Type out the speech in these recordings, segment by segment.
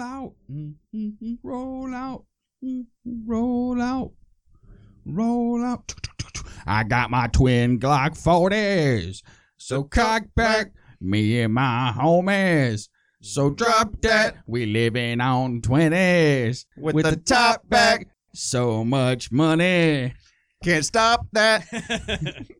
roll out, mm-hmm, roll out, mm-hmm, roll out, roll out. I got my twin Glock 40s, so cock back, me and my homies. So drop that, we living on 20s With with, the the, top back. So much money. Can't stop that.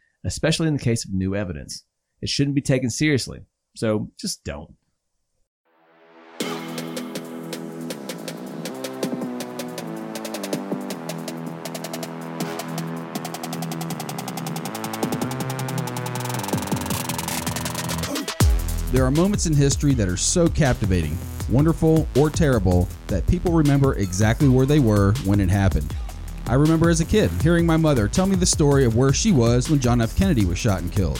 especially in the case of new evidence. It shouldn't be taken seriously, so just don't. There are moments in history that are so captivating, wonderful, or terrible that people remember exactly where they were when it happened. I remember as a kid hearing my mother tell me the story of where she was when John F. Kennedy was shot and killed.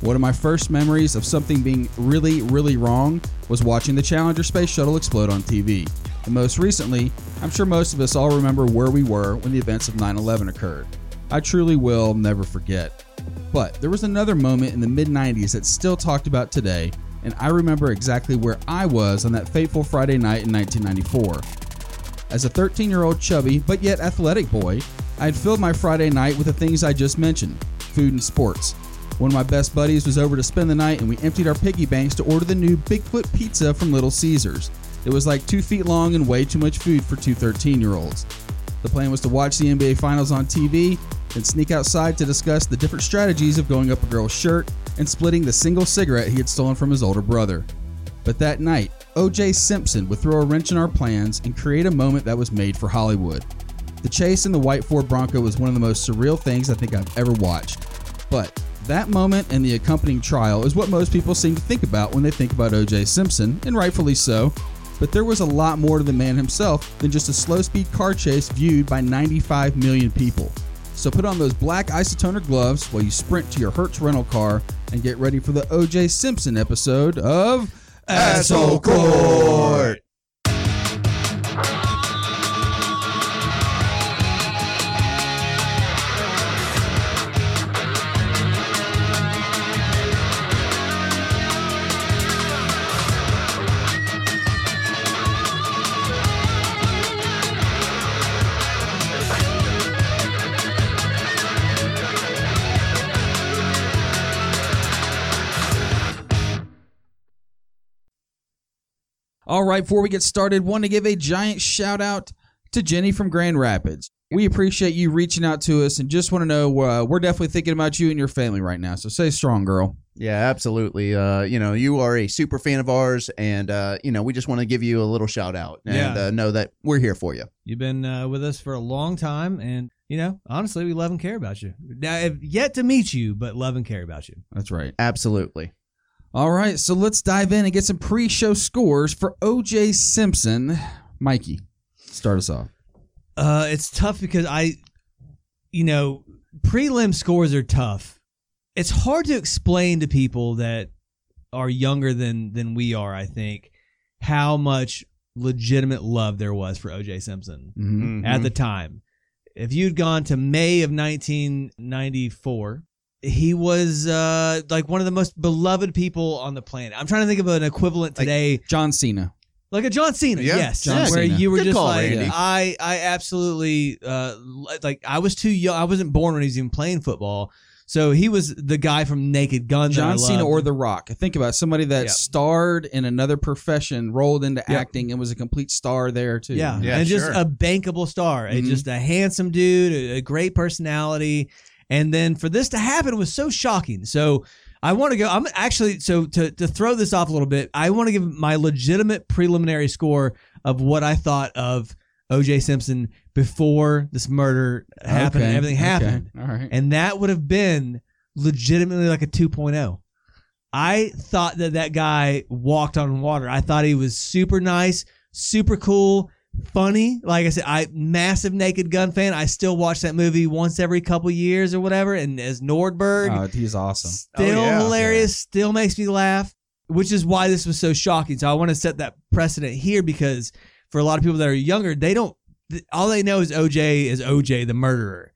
One of my first memories of something being really, really wrong was watching the Challenger space shuttle explode on TV. And most recently, I'm sure most of us all remember where we were when the events of 9 11 occurred. I truly will never forget. But there was another moment in the mid 90s that's still talked about today, and I remember exactly where I was on that fateful Friday night in 1994. As a 13 year old chubby but yet athletic boy, I had filled my Friday night with the things I just mentioned food and sports. One of my best buddies was over to spend the night, and we emptied our piggy banks to order the new Bigfoot pizza from Little Caesars. It was like two feet long and way too much food for two 13 year olds. The plan was to watch the NBA Finals on TV, then sneak outside to discuss the different strategies of going up a girl's shirt and splitting the single cigarette he had stolen from his older brother. But that night, O.J. Simpson would throw a wrench in our plans and create a moment that was made for Hollywood. The chase in the white Ford Bronco was one of the most surreal things I think I've ever watched. But that moment and the accompanying trial is what most people seem to think about when they think about O.J. Simpson, and rightfully so. But there was a lot more to the man himself than just a slow speed car chase viewed by 95 million people. So put on those black isotoner gloves while you sprint to your Hertz rental car and get ready for the O.J. Simpson episode of Asshole Court. All right, before we get started, want to give a giant shout out to Jenny from Grand Rapids. We appreciate you reaching out to us and just want to know uh, we're definitely thinking about you and your family right now. So stay strong, girl. Yeah, absolutely. Uh, you know, you are a super fan of ours, and uh, you know, we just want to give you a little shout out and Yeah. uh, know that we're here for you. You've been uh, with us for a long time, and you know, honestly, we love and care about you. Now, I've yet to meet you, but love and care about you. That's right. Absolutely. All right, so let's dive in and get some pre-show scores for OJ Simpson. Mikey, start us off. Uh, it's tough because I, you know, prelim scores are tough. It's hard to explain to people that are younger than than we are. I think how much legitimate love there was for O.J. Simpson Mhm. at the time. If you'd gone to May of 1994, he was uh, like one of the most beloved people on the planet. I'm trying to think of an equivalent Like today, John Cena. like a John Cena. Yeah, yes, John where Cena. you were Good just call, like, Randy. I, I absolutely uh, like. I was too young. I wasn't born when he was even playing football. So he was the guy from Naked Gun. that I John Cena loved. or The Rock. Think about it, somebody that Yeah. starred in another profession, rolled into Yep. acting, and was a complete star there too. Yeah, Yeah, and just a bankable star, and Mhm. just a handsome dude, a, a great personality, and then for this to happen was so shocking. So I want to go. I'm actually so to to throw this off a little bit. I want to give my legitimate preliminary score of what I thought of O.J. Simpson before this murder happened and Okay, everything okay, happened, All right. and that would have been legitimately like a 2.0. I thought that that guy walked on water. I thought he was super nice, super cool, funny. Like I said, I massive Naked Gun fan. I still watch that movie once every couple years or whatever. And as Nordberg, Oh, he's awesome. still Oh, yeah. hilarious, still makes me laugh, which is why this was so shocking. So I want to set that precedent here because for a lot of people that are younger, they don't. All they know is OJ is OJ the murderer.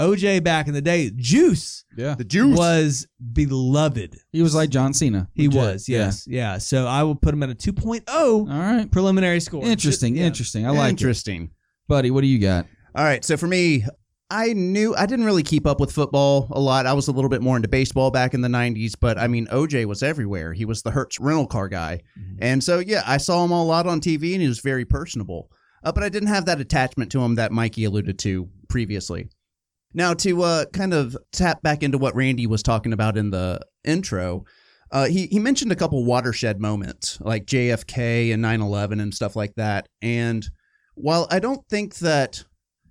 OJ back in the day, Juice Yeah. The juice. was beloved. He was like John Cena. He Legit. was, yes, yeah. So I will put him at a 2.0 Yeah. All right. preliminary score. Interesting. Yeah. Interesting. I like it. Interesting. Buddy, what do you got? All right, so for me, I knew I didn't really keep up with football a lot. I was a little bit more into baseball back in the '90s, but I mean, OJ was everywhere. He was the Hertz rental car guy, and so yeah, I saw him a lot on TV, and he was very personable. Uh, but I didn't have that attachment to him that Mikey alluded to previously. Now, to uh, kind of tap back into what Randy was talking about in the intro, uh, he he mentioned a couple watershed moments like JFK and 9/11 and stuff like that, and while I don't think that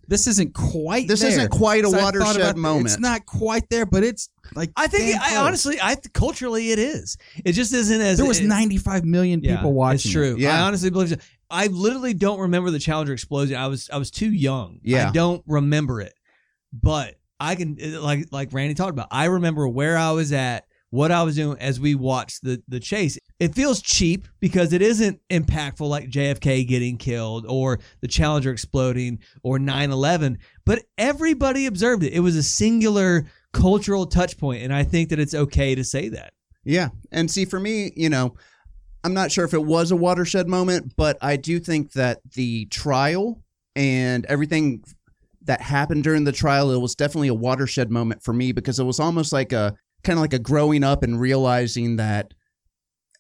This isn't quite this there. isn't quite a So watershed about- moment. It's not quite there, but it's like I think, damn I honestly, I culturally it is. It just isn't as there was it- 95 million Yeah, people watching. It's true. it. Yeah. I honestly believe so. I literally don't remember the Challenger explosion. I was I was too young. Yeah. I don't remember it. But I can eh, like like Randy talked about. I remember where I was at, what I was doing as we watched the the chase. It feels cheap because it isn't impactful like JFK getting killed or the Challenger exploding or 9/11, but everybody observed it. It was a singular cultural touch point and I think that it's okay to say that. Yeah. And see, for me, you know, I'm not sure if it was a watershed moment, but I do think that the trial and everything that happened during the trial, it was definitely a watershed moment for me because it was almost like a kind of like a growing up and realizing that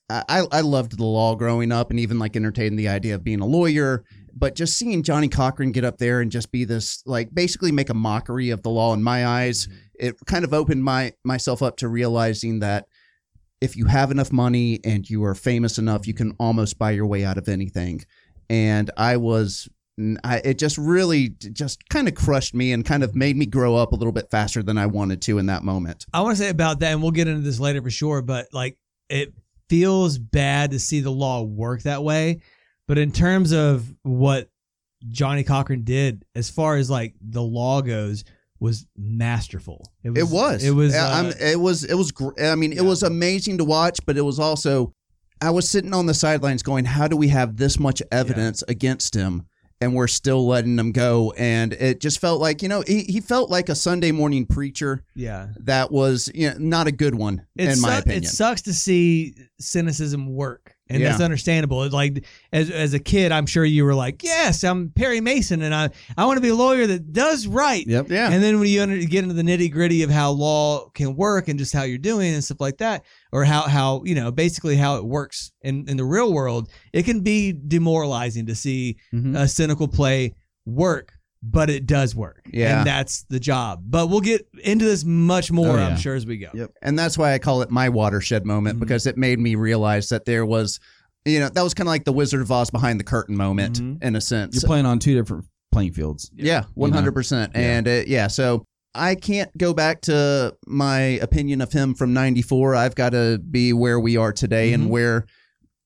I, I loved the law growing up and even like entertaining the idea of being a lawyer. But just seeing Johnnie Cochran get up there and just be this like basically make a mockery of the law in my eyes, mm-hmm. it kind of opened my myself up to realizing that if you have enough money and you are famous enough, you can almost buy your way out of anything. And I was, I, it just really just kind of crushed me and kind of made me grow up a little bit faster than I wanted to in that moment. I want to say about that, and we'll get into this later for sure. But like, it feels bad to see the law work that way. But in terms of what Johnnie Cochran did, as far as like the law goes, was masterful. It was, It was. Yeah, uh, I'm- it was, it was. gr- I mean, it was amazing to watch, but it was also, I was sitting on the sidelines going, "How do we have this much evidence against him?" And we're still letting him go, and it just felt like you know he, he felt like a Sunday morning preacher yeah. that was you know, not a good one It in my opinion. It sucks to see cynicism work. And Yeah. that's understandable. Like as as a kid, I'm sure you were like, "Yes, I'm Perry Mason, and I I want to be a lawyer that does right." Yep. Yeah, And then when you under, get into the nitty gritty of how law can work and just how you're doing and stuff like that, or how how you know basically how it works in in the real world, it can be demoralizing to see Mhm. a cynical play work, but it does work. Yeah. and that's the job. But we'll get into this much more, Oh, yeah. I'm sure, as we go. Yep. And that's why I call it my watershed moment Mhm. because it made me realize that there was, you know, that was kind of like the Wizard of Oz behind the curtain moment Mhm. in a sense. You're playing on two different playing fields. yeah, one hundred percent. And uh, yeah, so I can't go back to my opinion of him from '94. I've got to be where we are today Mhm. and where,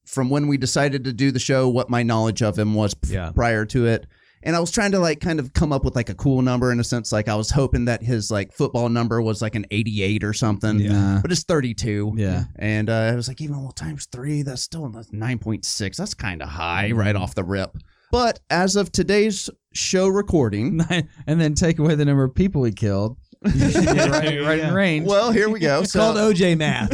from when we decided to do the show, what my knowledge of him was p- Yeah. prior to it. And I was trying to like kind of come up with like a cool number in a sense. Like I was hoping that his like football number was like an 88 or something. yeah. But it's 32. Yeah. And uh, I was like, even well, times three, that's still that's 9.6. That's kind of high right off the rip. But as of today's show recording, and then take away the number of people he killed. You should right, right in range. well, here we go. It's So called OJ math.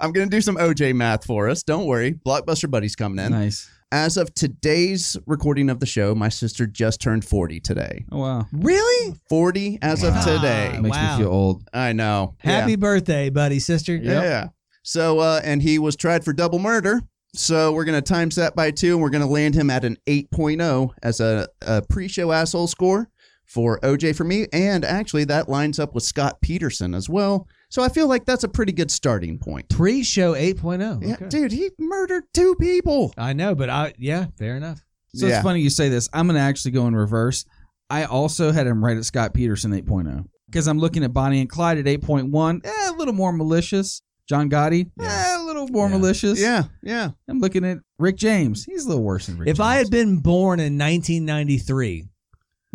I'm going to do some OJ math for us. Don't worry. Blockbuster Buddy's coming in. nice. As of today's recording of the show, my sister just turned 40 today. Oh wow. really? 40 as of Wow. today. Makes Wow. me feel old. I know. Happy birthday, buddy, sister. Yeah. Yeah. So, uh, and he was tried for double murder. So we're going to times that by two, and we're going to land him at an 8.0 as a, a pre-show asshole score for OJ for me. And actually, that lines up with Scott Peterson as well. So I feel like that's a pretty good starting point. Pre-show 8.0. Yeah, Okay. dude, he murdered two people. I know, but I yeah, fair enough. So Yeah. it's funny you say this. I'm going to actually go in reverse. I also had him right at Scott Peterson 8.0 because I'm looking at Bonnie and Clyde at 8.1. Eh, a little more malicious. John Gotti, eh, a little little more Yeah. malicious. Yeah, yeah. I'm looking at Rick James. He's a little worse than Rick If James. I had been born in 1993,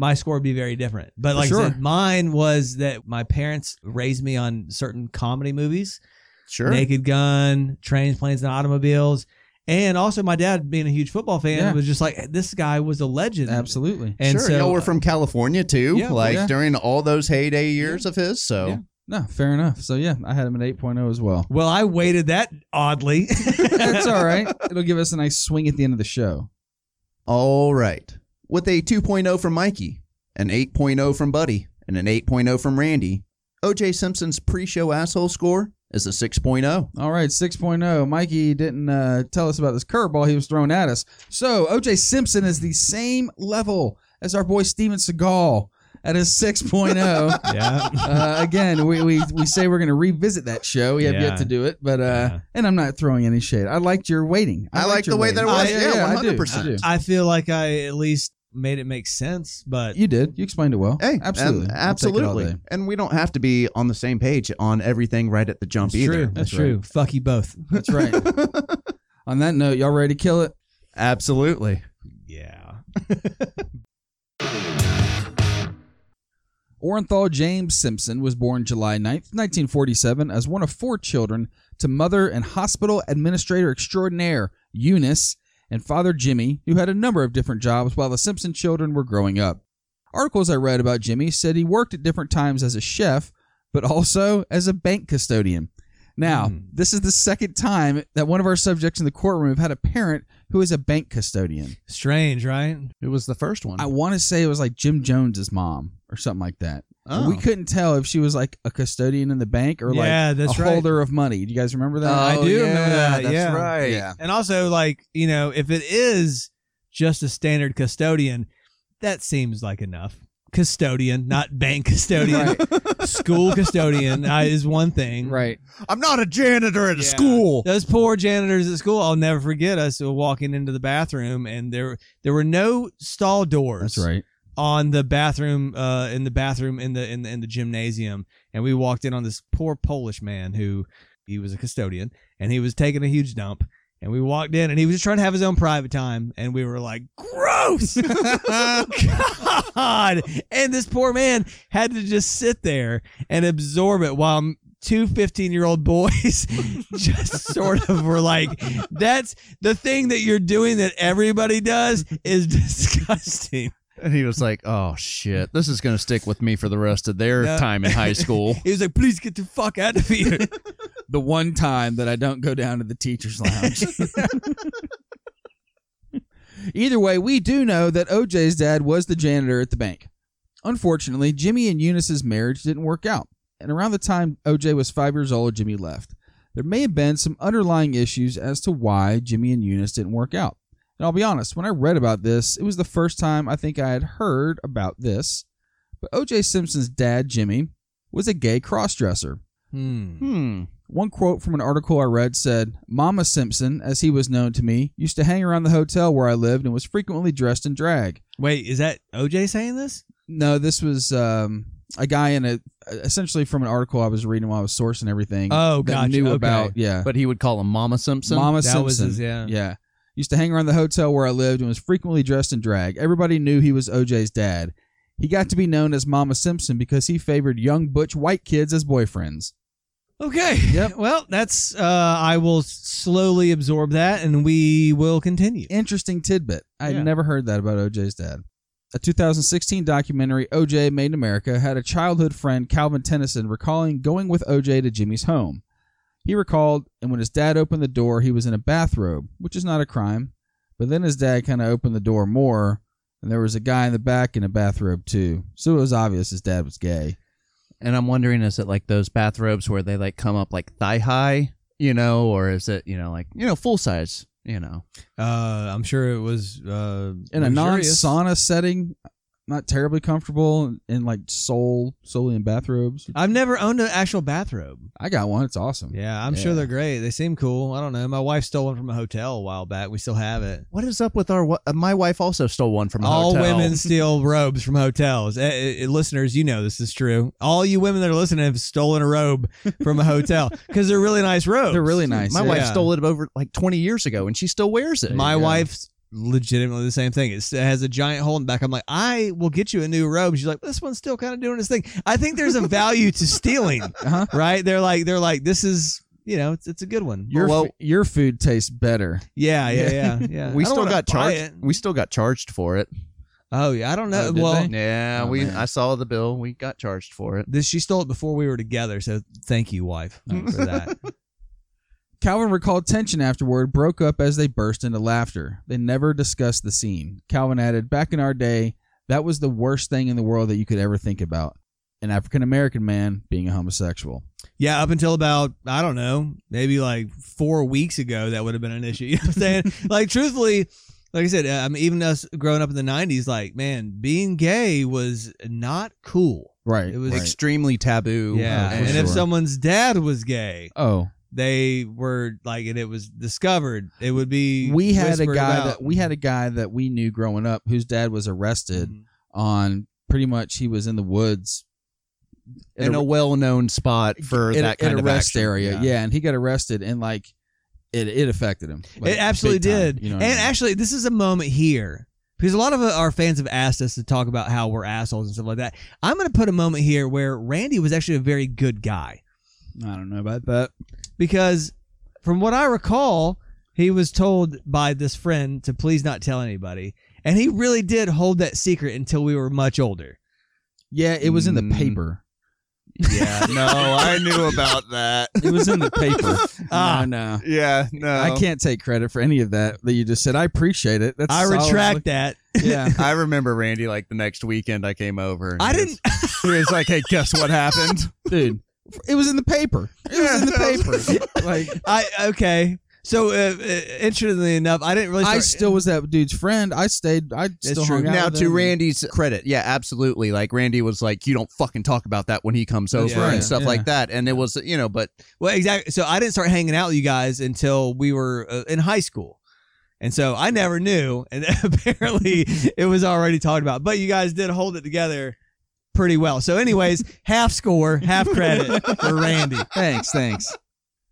my score would be very different. But like sure. I said, mine was that my parents raised me on certain comedy movies, Sure. Naked Gun, Trains, Planes, and Automobiles, and also my dad being a huge football fan Yeah. was just like this guy was a legend. Absolutely. And sure. so Y'all were from California too, Yeah, like yeah. during all those heyday years of his. So Yeah. No, fair enough. So yeah, I had him at 8.0 as well. well, I weighted that oddly. That's all right. It'll give us a nice swing at the end of the show. all right. With a 2.0 from Mikey, an 8.0 from Buddy, and an 8.0 from Randy, OJ Simpson's pre-show asshole score is a 6.0. All right, 6.0. Mikey didn't uh, tell us about this curveball he was throwing at us. So OJ Simpson is the same level as our boy Steven Seagal at a 6.0. yeah. uh, again, we, we, we say we're going to revisit that show. We have Yeah. yet to do it, but uh, Yeah. and I'm not throwing any shade. I liked your waiting. I liked like the way that it waiting. was. Yeah, I do. 100%. I do. I feel like I at least made it make sense, but You did. You explained it well. Hey, absolutely, and- I'll take it all absolutely. day. And we don't have to be on the same page on everything right at the jump it's either. true. That's, That's true. Fuck you both. That's right. On that note, y'all ready to kill it? Absolutely. Yeah. Orenthal James Simpson was born July 9th, 1947, as one of four children to mother and hospital administrator extraordinaire Eunice and father Jimmy, who had a number of different jobs while the Simpson children were growing up. Articles I read about Jimmy said he worked at different times as a chef, but also as a bank custodian. Now, Hmm. this is the second time that one of our subjects in the courtroom have had a parent who is a bank custodian. Strange, right? It was the first one. I want to say it was like Jim Jones's mom or something like that. Oh. We couldn't tell if she was like a custodian in the bank or like Yeah, like that's a right. holder of money. Do you guys remember that? Oh, I do remember that, That's yeah. right. Yeah. And also, like, you know, if it is just a standard custodian, that seems like enough. Custodian, not bank custodian. School custodian uh, is one thing. Right. I'm not a janitor at a school. Those poor janitors at school, I'll never forget us walking into the bathroom and there there were no stall doors. That's right. On the bathroom uh in the bathroom in the in the, in the gymnasium and we walked in on this poor polish man who he was a custodian and he was taking a huge dump and we walked in and he was just trying to have his own private time and we were like gross! God! And this poor man had to just sit there and absorb it while two 15 year old boys just sort of were like that's the thing that you're doing that everybody does is disgusting And he was like, "Oh shit, this is gonna stick with me for the rest of their No. time in high school." He was like, please get the fuck out of here. The one time that I don't go down to the teacher's lounge. Either way, we do know that OJ's dad was the janitor at the bank. Unfortunately, Jimmy and Eunice's marriage didn't work out, and around the time OJ was five years old, Jimmy left. There may have been some underlying issues as to why Jimmy and Eunice didn't work out. And I'll be honest, when I read about this, it was the first time I think I had heard about this. But OJ Simpson's dad, Jimmy, was a gay crossdresser. Hmm. Hmm. One quote from an article I read said, Mama Simpson, as he was known to me, used to hang around the hotel where I lived and was frequently dressed in drag. Wait, is that OJ saying this? No, this was um, a guy in a essentially from an article I was reading while I was sourcing everything. Oh, that gotcha. knew Okay. about yeah, But he would call him Mama Simpson. Mama That Simpson. was his- yeah. yeah. Used to hang around the hotel where I lived and was frequently dressed in drag. Everybody knew he was OJ's dad. He got to be known as Mama Simpson because he favored young butch white kids as boyfriends. Okay. Yep. Well, that's uh I will slowly absorb that and we will continue. Interesting tidbit. I had Yeah. never heard that about OJ's dad. A 2016 documentary, OJ Made in America, had a childhood friend, Calvin Tennyson, recalling going with OJ to Jimmy's home. He recalled, and when his dad opened the door, he was in a bathrobe, which is not a crime. But then his dad kind of opened the door more, and there was a guy in the back in a bathrobe too. So it was obvious his dad was gay. And I'm wondering, is it like those bathrobes where they like come up like thigh high, you know, or is it you know like you know full size, you know? Uh I'm sure it was uh In a non sauna setting, not terribly comfortable in like soul solely in bathrobes. I've never owned an actual bathrobe. I got one. It's awesome. Yeah, I'm sure Yeah. they're great. They seem cool. I don't know. My wife stole one from a hotel a while back. We still have it. What is up with our? wa- Uh, my wife also stole one from a All hotel. women steal robes from hotels. Eh, eh, listeners, you know this is true. All you women that are listening have stolen a robe from a hotel because they're really nice robes. They're really nice. My yeah. wife stole it over like 20 years ago, and she still wears it. My Yeah. wife's legitimately the same thing. It's, it has a giant hole in the back. I'm like, I will get you a new robe. She's like, this one's still kind of doing its thing. I think there's a value to stealing, Uh-huh. right? They're like, they're like, this is, you know, it's, it's a good one. Your Well- f- your food tastes better. Yeah, yeah, yeah, yeah. we still got charged. it. We still got charged for it. Oh yeah, I don't know. Oh, well, they? Yeah, Oh, we. man. I saw the bill. We got charged for it. this she stole it before we were together. So thank you, wife, for that. Calvin recalled tension afterward, broke up as they burst into laughter. They never discussed the scene. Calvin added, Back in our day, that was the worst thing in the world that you could ever think about. An African American man being a homosexual. Yeah, up until about I don't know, maybe like four weeks ago, that would have been an issue. You know what I'm saying? like truthfully, like I said, uh, I mean, even us growing up in the '90s, like man, being gay was not cool. Right. It was- right. Extremely taboo. Yeah, uh, for and if someone's dad was gay, Oh, they were like, and it was discovered, it would be. we had a guy about. that we had a guy that we knew growing up whose dad was arrested Mhm. on pretty much he was in the woods in a well-known spot for in, that in kind a of rest action. area. Yeah. Yeah. and he got arrested and like it it affected him. Like, it absolutely time, did. you know and I mean? actually, this is a moment here because a lot of our fans have asked us to talk about how we're assholes and stuff like that. I'm going to put a moment here where Randy was actually a very good guy I don't know about that. Because, from what I recall, he was told by this friend to please not tell anybody, and he really did hold that secret until we were much older. Yeah, it was in the Mm. paper. Yeah, no, I knew about that. It was in the paper. Ah. no, no. Yeah, no, I can't take credit for any of that that you just said. I appreciate it. That's I solid. retract that. Yeah. I remember Randy like the next weekend I came over. I didn't. was- He was like, "Hey, guess what happened?" Dude, it was in the paper. It was in the paper. Like I okay. So, uh, uh, interestingly enough, I didn't really. I still was that dude's friend. I stayed. I still true. hung out now, with to him. Randy's credit, yeah, absolutely. Like Randy was like, "You don't fucking talk about that when he comes over right, and stuff yeah. like that." And it was, you know, but Well, exactly. So I didn't start hanging out with you guys until we were uh, in high school. And so I never knew. And apparently it was already talked about. But you guys did hold it together pretty well. So, anyways, half score, half credit for Randy. Thanks, thanks.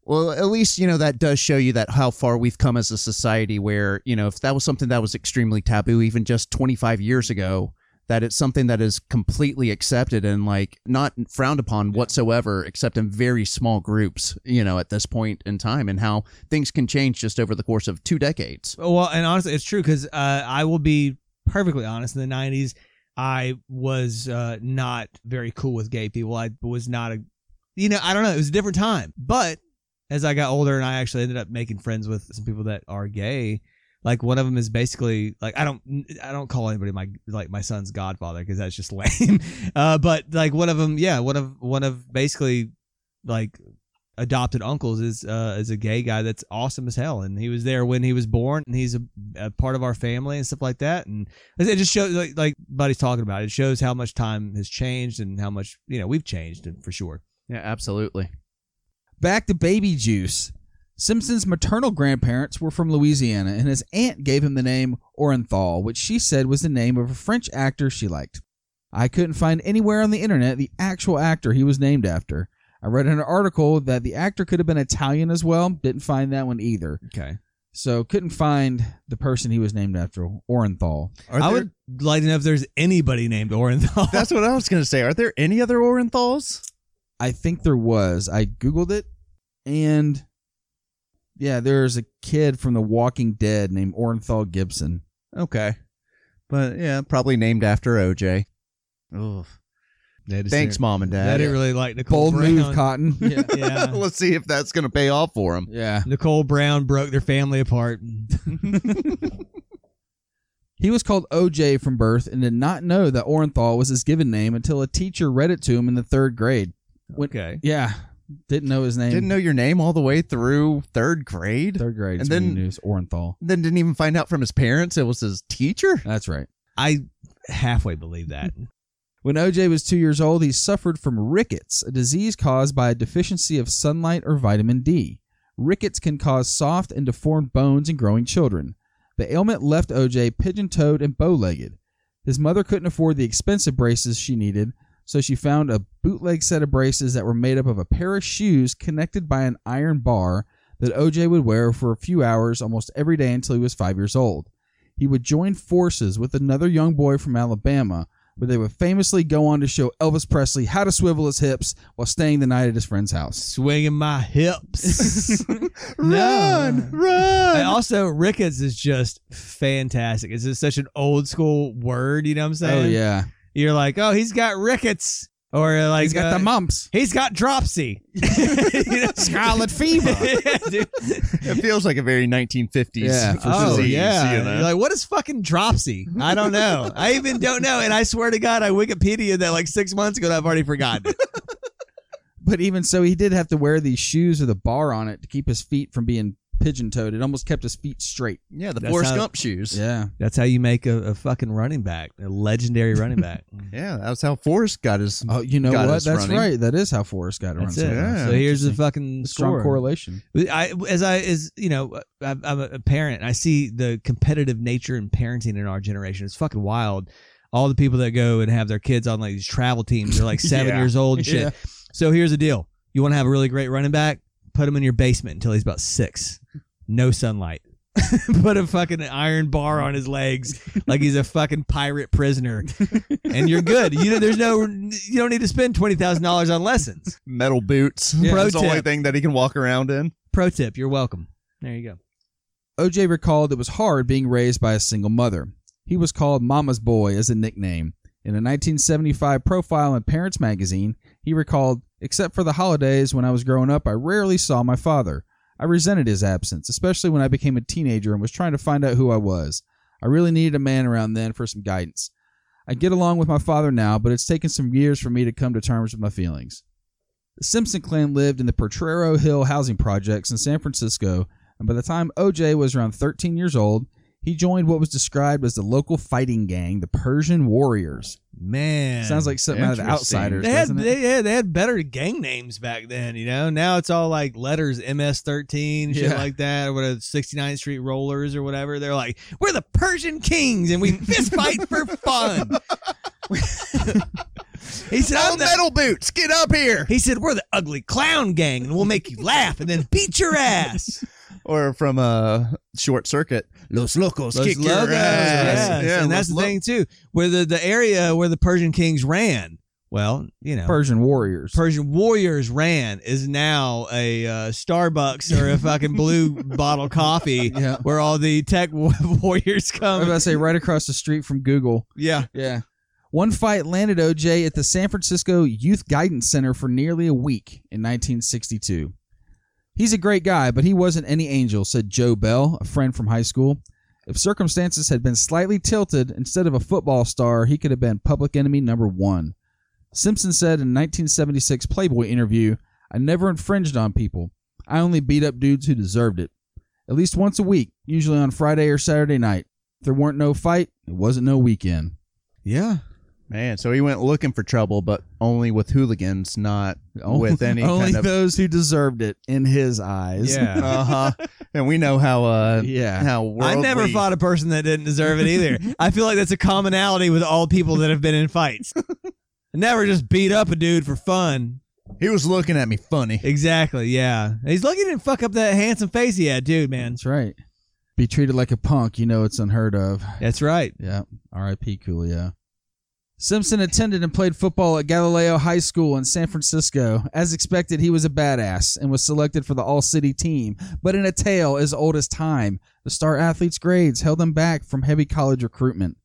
Well, at least you know that does show you that how far we've come as a society. Where you know, if that was something that was extremely taboo even just 25 years ago, that it's something that is completely accepted and like not frowned upon whatsoever, except in very small groups. You know, at this point in time, and how things can change just over the course of two decades. Well, and honestly, it's true because uh, I will be perfectly honest. In the 90s, I was uh, not very cool with gay people. I was not a, you know, I don't know. It was a different time. But as I got older and I actually ended up making friends with some people that are gay, like one of them is basically like I don't I don't call anybody my like my son's godfather because that's just lame. Uh, but like one of them, yeah, one of one of basically like adopted uncles is uh, is a gay guy that's awesome as hell, and he was there when he was born, and he's a, a part of our family and stuff like that. And it just shows, like, like Buddy's talking about, it shows how much time has changed and how much you know we've changed and for sure. Yeah, absolutely. Back to baby juice. Simpson's maternal grandparents were from Louisiana, and his aunt gave him the name Orenthal, which she said was the name of a French actor she liked. I couldn't find anywhere on the internet the actual actor he was named after. I read in an article that the actor could have been Italian as well. Didn't find that one either. Okay, So couldn't find the person he was named after, Orenthal. Are I there- would like to know if there's anybody named Orenthal. That's what I was gonna say. Are there any other Orenthals? I think there was. I googled it, and yeah, there's a kid from The Walking Dead named Orenthal Gibson. Okay, but yeah, probably named after OJ. Oof. Thanks, mom and dad. I didn't really like Nicole Bold Brown. move, Cotton. Yeah, Yeah. Let's see if that's gonna pay off for him. yeah. Nicole Brown broke their family apart. He was called OJ from birth and did not know that Orenthal was his given name until a teacher read it to him in the third grade. When- Okay. Yeah, didn't know his name. Didn't know your name all the way through third grade. third grade. And And then then- he knew it was Orenthal. Then didn't even find out from his parents it was his teacher. That's right. I halfway believe that. When OJ was two years old, he suffered from rickets, a disease caused by a deficiency of sunlight or vitamin D. Rickets can cause soft and deformed bones in growing children. The ailment left OJ pigeon toed and bow legged. His mother couldn't afford the expensive braces she needed, so she found a bootleg set of braces that were made up of a pair of shoes connected by an iron bar that OJ would wear for a few hours almost every day until he was five years old. He would join forces with another young boy from Alabama, where they would famously go on to show Elvis Presley how to swivel his hips while staying the night at his friend's house. Swinging my hips. Run, No. run. And also, rickets is just fantastic. It's just such an old school word. You know what I'm oh, saying? Oh yeah, You're like, oh, he's got rickets, or like he's got uh, the mumps, He's got dropsy. You know? scarlet fever. yeah. It feels like a very 1950s Yeah, oh disease, yeah. you know? You're like, what is fucking dropsy? I don't know. I even don't know. And I swear to God, I Wikipedia that like six months ago. and I've already forgotten it. But even so, he did have to wear these shoes with a bar on it to keep his feet from being pigeon toed. It almost kept his feet straight. yeah, the That's Forrest how- Gump shoes. Yeah. That's how you make a, a fucking running back, a legendary running back. Yeah, that's how Forrest got his. Oh, you know Got what? us That's running. right. That is how Forrest got That's around. it. Yeah. So here's the fucking Strong score. correlation. I as I as you know I'm I'm a parent. I see the competitive nature in parenting in our generation. It's fucking wild. All the people that go and have their kids on like these travel teams are like seven Yeah. years old and shit. Yeah. So here's the deal: you want to have a really great running back? Put him in your basement until he's about six. No sunlight. Put a fucking iron bar on his legs like he's a fucking pirate prisoner, and you're good. You know, there's no you don't need to spend twenty thousand dollars on lessons. metal boots. Yeah. Pro That's the only tip. thing that he can walk around in. Pro tip: You're welcome. There you go. OJ recalled it was hard being raised by a single mother. He was called Mama's Boy as a nickname. In a 1975 profile in Parents magazine, he recalled, Except for the holidays when I was growing up, I rarely saw my father. I resented his absence, especially when I became a teenager and was trying to find out who I was. I really needed a man around then for some guidance. I get along with my father now, but it's taken some years for me to come to terms with my feelings. The Simpson clan lived in the Potrero Hill housing projects in San Francisco, and by the time OJ was around 13 years old, he joined what was described as the local fighting gang, the Persian Warriors. Man, Sounds like something out of the Outsiders, They had it? they, yeah, they had better gang names back then, you know. Now it's all like letters MS thirteen, shit Yeah. like that, or whatever 69th Street Rollers or whatever. They're like, we're the Persian Kings and we fist fight for fun. he said, I'm the, metal boots, get up here! he said, we're the ugly clown gang and we'll make you laugh and then beat your ass. Or from uh, Short Circuit, Los Locos, Those kick your logos, ass. yes. Yeah, and that's the Los thing too, where the, the area where the Persian Kings ran. Well, you know, Persian Warriors. Persian Warriors ran is now a uh, Starbucks or a fucking blue bottle coffee yeah. where all the tech wa- warriors I was come. about to say right across the street from Google. Yeah. Yeah. One fight landed OJ at the San Francisco Youth Guidance Center for nearly a week in 1962. He's a great guy, but he wasn't any angel, said Joe Bell, a friend from high school. If circumstances had been slightly tilted, instead of a football star, he could have been public enemy number one. Simpson said in a 1976 Playboy interview, I never infringed on people. I only beat up dudes who deserved it. At least once a week, usually on Friday or Saturday night. If there weren't no fight, it wasn't no weekend. Yeah. Man, so he went looking for trouble, but only with hooligans, not with any Only kind of. those who deserved it in his eyes. Yeah. Uh huh. and we know how. uh Yeah. How I never fought a person that didn't deserve it either. I feel like that's a commonality with all people that have been in fights. Never just beat up a dude for fun. He was looking at me funny. Exactly. Yeah. He's lucky he didn't fuck up that handsome face he had, dude, man. That's right. Be treated like a punk, you know it's unheard of. That's right. Yeah. R.I.P. Coolio. Simpson attended and played football at Galileo High School in San Francisco. As expected, he was a badass and was selected for the All City team. But in a tale as old as time, the star athlete's grades held him back from heavy college recruitment.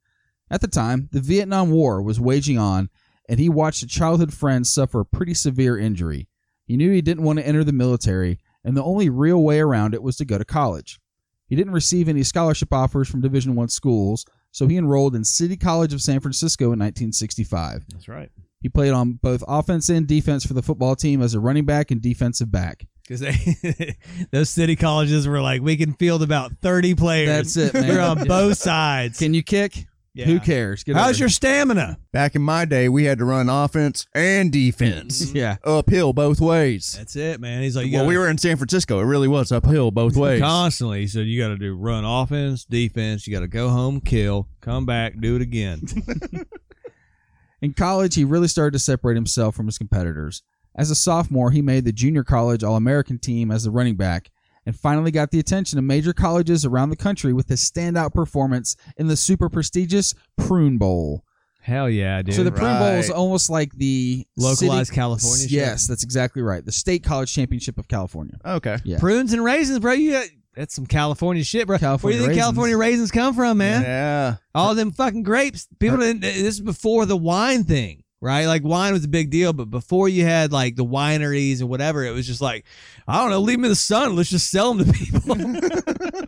At the time, the Vietnam War was waging on, and he watched a childhood friend suffer a pretty severe injury. He knew he didn't want to enter the military, and the only real way around it was to go to college. He didn't receive any scholarship offers from Division One schools, so he enrolled in City College of San Francisco in 1965. That's right. He played on both offense and defense for the football team as a running back and defensive back. Because those city colleges were like, we can field about 30 players. That's it, man. We're on both sides. Can you kick? Who cares? Get How's over your stamina? Back in my day, we had to run offense and defense yeah. uphill both ways. That's it, man. He's like, you well, gotta- we were in San Francisco. It really was uphill both ways. constantly. He said, you got to do run offense, defense. You got to go home, kill, come back, do it again. In college, he really started to separate himself from his competitors. As a sophomore, he made the junior college All American team as the running back and finally got the attention of major colleges around the country with his standout performance in the super prestigious Prune Bowl. Hell yeah, dude. so the Prune Bowl is almost like the Localized city- California shit. Yes, that's exactly right. The state college championship of California. Okay. Yeah. prunes and raisins, bro. You got that's some California shit, bro. California Where do you think raisins. California raisins come from, man? Yeah. All them fucking grapes. People didn't. This is before the wine thing, right? Like wine was a big deal, but before you had like the wineries and whatever, it was just like, I don't know, leave them in the sun. Let's just sell them to people.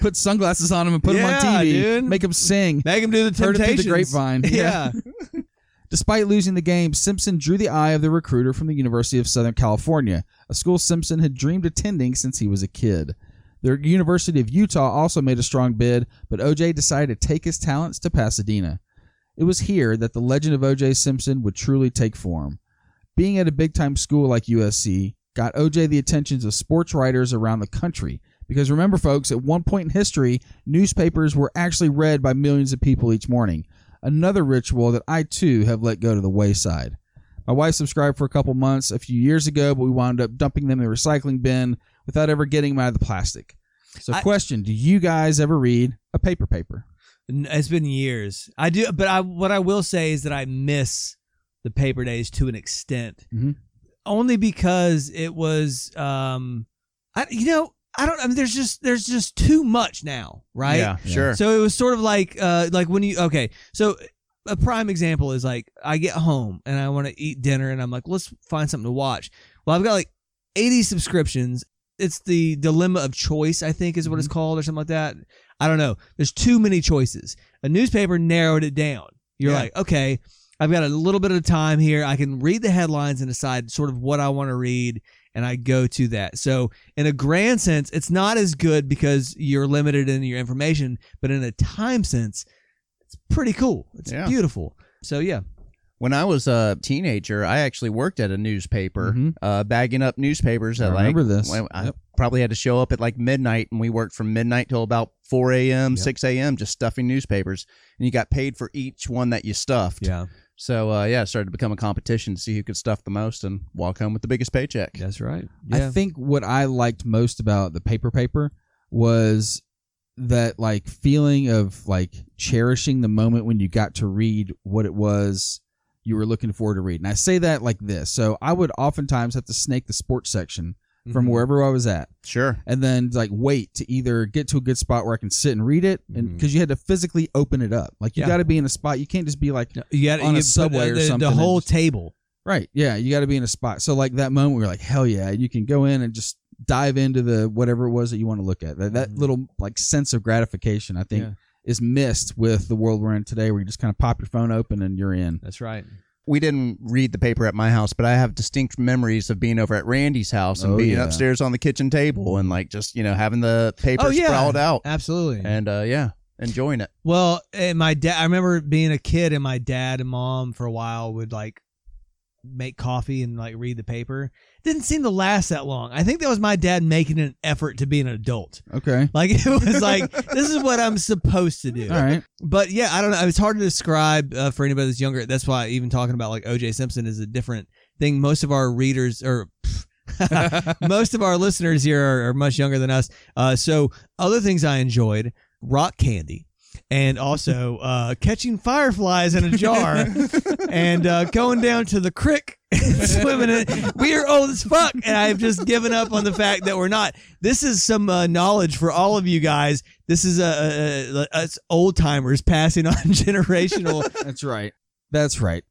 Put sunglasses on them and put Yeah, on TV. dude. Make them sing. Make them do the Heard it through temptations. the grapevine. Yeah. Despite losing the game, Simpson drew the eye of the recruiter from the University of Southern California, a school Simpson had dreamed attending since he was a kid. The University of Utah also made a strong bid, but OJ decided to take his talents to Pasadena. It was here that the legend of OJ Simpson would truly take form. Being at a big time school like USC got OJ the attentions of sports writers around the country. Because remember, folks, at one point in history, newspapers were actually read by millions of people each morning another ritual that I too have let go to the wayside. My wife subscribed for a couple months a few years ago, but we wound up dumping them in the recycling bin without ever getting them out of the plastic. So, I- question: Do you guys ever read a paper paper? N- It's been years. I do, but I what I will say is that I miss the paper days to an extent, Mhm. only because it was, um, I you know I don't. I mean, there's just there's just too much now, right? Yeah, sure. So it was sort of like uh like when you okay so a prime example is like I get home and I want to eat dinner and I'm like let's find something to watch. Well, I've got like 80 subscriptions. It's the dilemma of choice, I think is what it's called or something like that. I don't know. There's too many choices. A newspaper narrowed it down. You're Yeah. like, okay, I've got a little bit of time here. I can read the headlines and decide sort of what I want to read and I go to that. So, in a grand sense, it's not as good because you're limited in your information, but in a time sense, it's pretty cool. It's Yeah. beautiful. So, yeah. When I was a teenager, I actually worked at a newspaper, Mhm. uh, bagging up newspapers. I At remember like, this. I Yep. Probably had to show up at like midnight, and we worked from midnight till about four a.m., Yep. six a.m., just stuffing newspapers, and you got paid for each one that you stuffed. Yeah. So uh, yeah, it started to become a competition to see who could stuff the most and walk home with the biggest paycheck. That's right. I think what I liked most about the paper paper was that like feeling of like cherishing the moment when you got to read what it was you were looking forward to read. And I say that like this. So I would oftentimes have to snake the sports section from Mhm. wherever I was at Sure. and then like wait to either get to a good spot where I can sit and read it and because you had to physically open it up. Like you Yeah. got to be in a spot. You can't just be like you got on a put, subway uh, or the, something The and whole just- table. Right. Yeah. You got to be in a spot. So like that moment, we are like, hell yeah, you can go in and just dive into the whatever it was that you want to look at. That, that Mhm. little like sense of gratification, I think, Yeah. is missed with the world we're in today, where you just kind of pop your phone open and you're in. That's right. We didn't read the paper at my house, but I have distinct memories of being over at Randy's house and Oh, being yeah. upstairs on the kitchen table and like just you know having the paper Oh, yeah. sprawled out Absolutely. and uh, yeah, enjoying it. Well, and my dad, I remember being a kid and my dad and mom for a while would like make coffee and like read the paper. Didn't seem to last that long. I think that was my dad making an effort to be an adult. Okay. Like it was like, this is what I'm supposed to do. All right. But yeah, I don't know. It's hard to describe uh, for anybody that's younger. That's why even talking about like OJ Simpson is a different thing. Most of our readers or most of our listeners here are, are much younger than us. Uh, so other things I enjoyed: rock candy. And also uh, catching fireflies in a jar and uh, going down to the creek and swimming in it. We are old as fuck, and I've just given up on the fact that we're not. This is some uh, knowledge for all of you guys. This is a, a, a, us old timers passing on generational. That's right. That's right.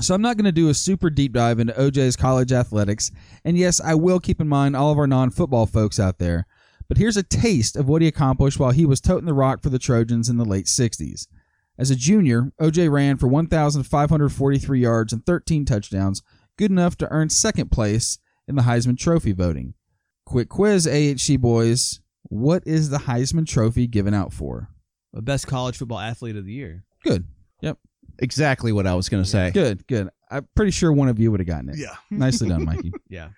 So I'm not going to do a super deep dive into OJ's college athletics, and yes, I will keep in mind all of our non-football folks out there. But here's a taste of what he accomplished while he was toting the rock for the Trojans in the late 60s. As a junior, OJ ran for 1,543 yards and 13 touchdowns, good enough to earn second place in the Heisman Trophy voting. Quick quiz, AHC boys. What is the Heisman Trophy given out for? a best college football athlete of the year. Good. Yep. Exactly what I was going to say. Good. Good. I'm pretty sure one of you would have gotten it. Yeah. Nicely done, Mikey. Yeah.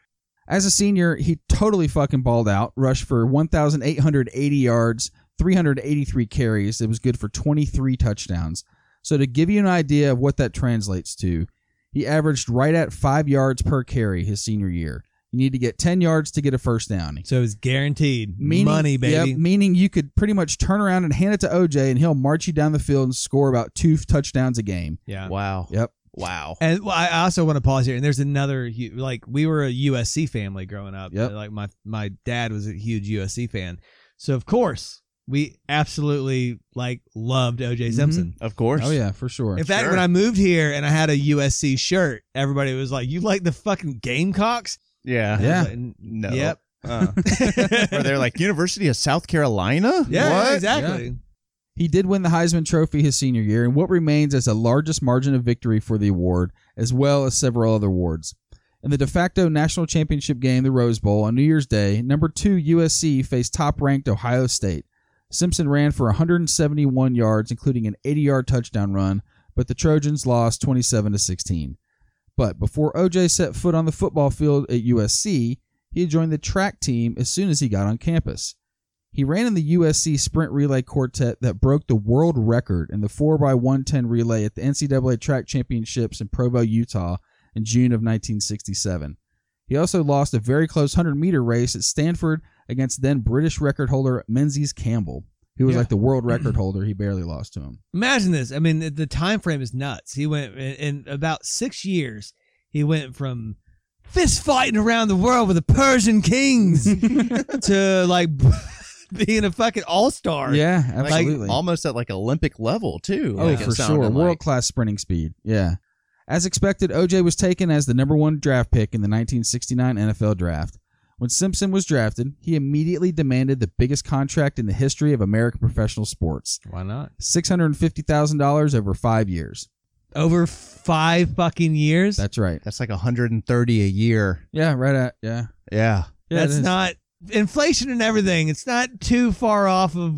As a senior, he totally fucking balled out, rushed for 1,880 yards, 383 carries. It was good for 23 touchdowns. So, to give you an idea of what that translates to, he averaged right at five yards per carry his senior year. You need to get 10 yards to get a first down. So it's guaranteed Meaning, money, baby. Yep, meaning you could pretty much turn around and hand it to OJ, and he'll march you down the field and score about two touchdowns a game. Yeah. Wow. Yep. Wow. And well, I also want to pause here. And there's another like we were a USC family growing up. Yep. Like my my dad was a huge USC fan, so of course we absolutely like loved OJ Simpson. Of course. Oh, yeah, for sure. In fact, Sure. when I moved here and I had a USC shirt, everybody was like, "You like the fucking Gamecocks?" Yeah. Yeah. Like, No. Yep. Uh, where they're like University of South Carolina. Yeah. What? Exactly. He did win the Heisman Trophy his senior year in what remains as the largest margin of victory for the award, as well as several other awards. In the de facto national championship game, the Rose Bowl, on New Year's Day, number two USC faced top ranked Ohio State. Simpson ran for 171 yards, including an 80 yard touchdown run, but the Trojans lost 27 to 16. But before OJ set foot on the football field at USC, he had joined the track team as soon as he got on campus. He ran in the USC sprint relay quartet that broke the world record in the 4x110 relay at the NCAA track championships in Provo, Utah in June of 1967. He also lost a very close 100 meter race at Stanford against then British record holder Menzies Campbell, who was Yeah. like the world record holder. He barely lost to him. Imagine this. I mean, the- time frame is nuts. He went in, in about six years. He went from fist fighting around the world with the Persian kings to like being a fucking all star. Yeah, Like, absolutely. almost at like Olympic level too. Oh, like for sure. like. World class sprinting speed. Yeah. As expected, OJ was taken as the number one draft pick in the 1969 NFL draft. When Simpson was drafted, he immediately demanded the biggest contract in the history of American professional sports Why not? $650,000 over five years. Over five fucking years. That's right. That's like 130 a year. Yeah, right at, yeah. Yeah. yeah That's not inflation and everything. It's not too far off of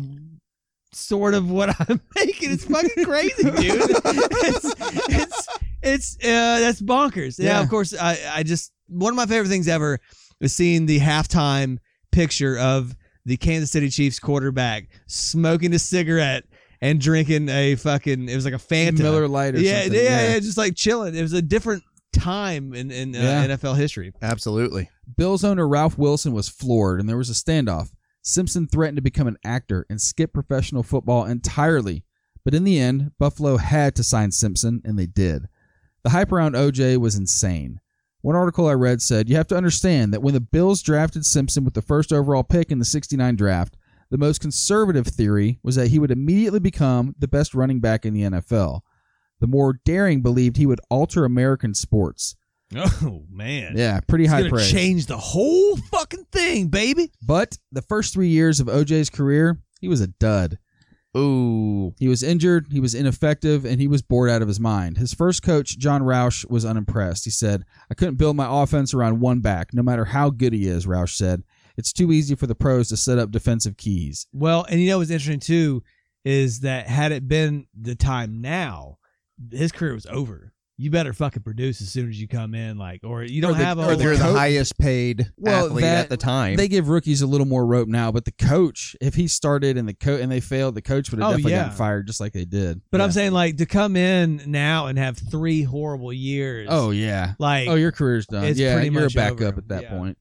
sort of what I'm making. It's fucking crazy, dude. it's it's it's uh, that's bonkers. Yeah, Yeah. of course. I I just one of my favorite things ever is seeing the halftime picture of the Kansas City Chiefs quarterback smoking a cigarette and drinking a fucking it was like a Fanta Miller Lite or yeah, something. yeah, yeah, just like chilling. It was a different time in in uh, Yeah. NFL history. Absolutely. Bills owner Ralph Wilson was floored, and there was a standoff. Simpson threatened to become an actor and skip professional football entirely, but in the end, Buffalo had to sign Simpson, and they did. The hype around OJ was insane. One article I read said you have to understand that when the Bills drafted Simpson with the first overall pick in the 69 draft, the most conservative theory was that he would immediately become the best running back in the NFL. The more daring believed he would alter American sports. Oh man. Yeah, pretty It's high praise. change the whole fucking thing, baby. But the first three years of OJ's career, he was a dud. Ooh. He was injured, he was ineffective, and he was bored out of his mind. His first coach, John Rauch, was unimpressed. He said, I couldn't build my offense around one back, no matter how good he is, Rauch said. It's too easy for the pros to set up defensive keys. Well, and you know what's interesting too is that had it been the time now, his career was over. You better fucking produce as soon as you come in, like, or you don't Or the- have a or Or they're the coach- highest paid Well, athlete that- at the time. They give rookies a little more rope now, but the coach, if he started and the coach and they failed, the coach would have Oh, definitely yeah. gotten fired just like they did. But I'm saying like to come in now and have three horrible years. Oh yeah. like Oh, your career's done. it's yeah, pretty you're much a backup over. at that Yeah. point.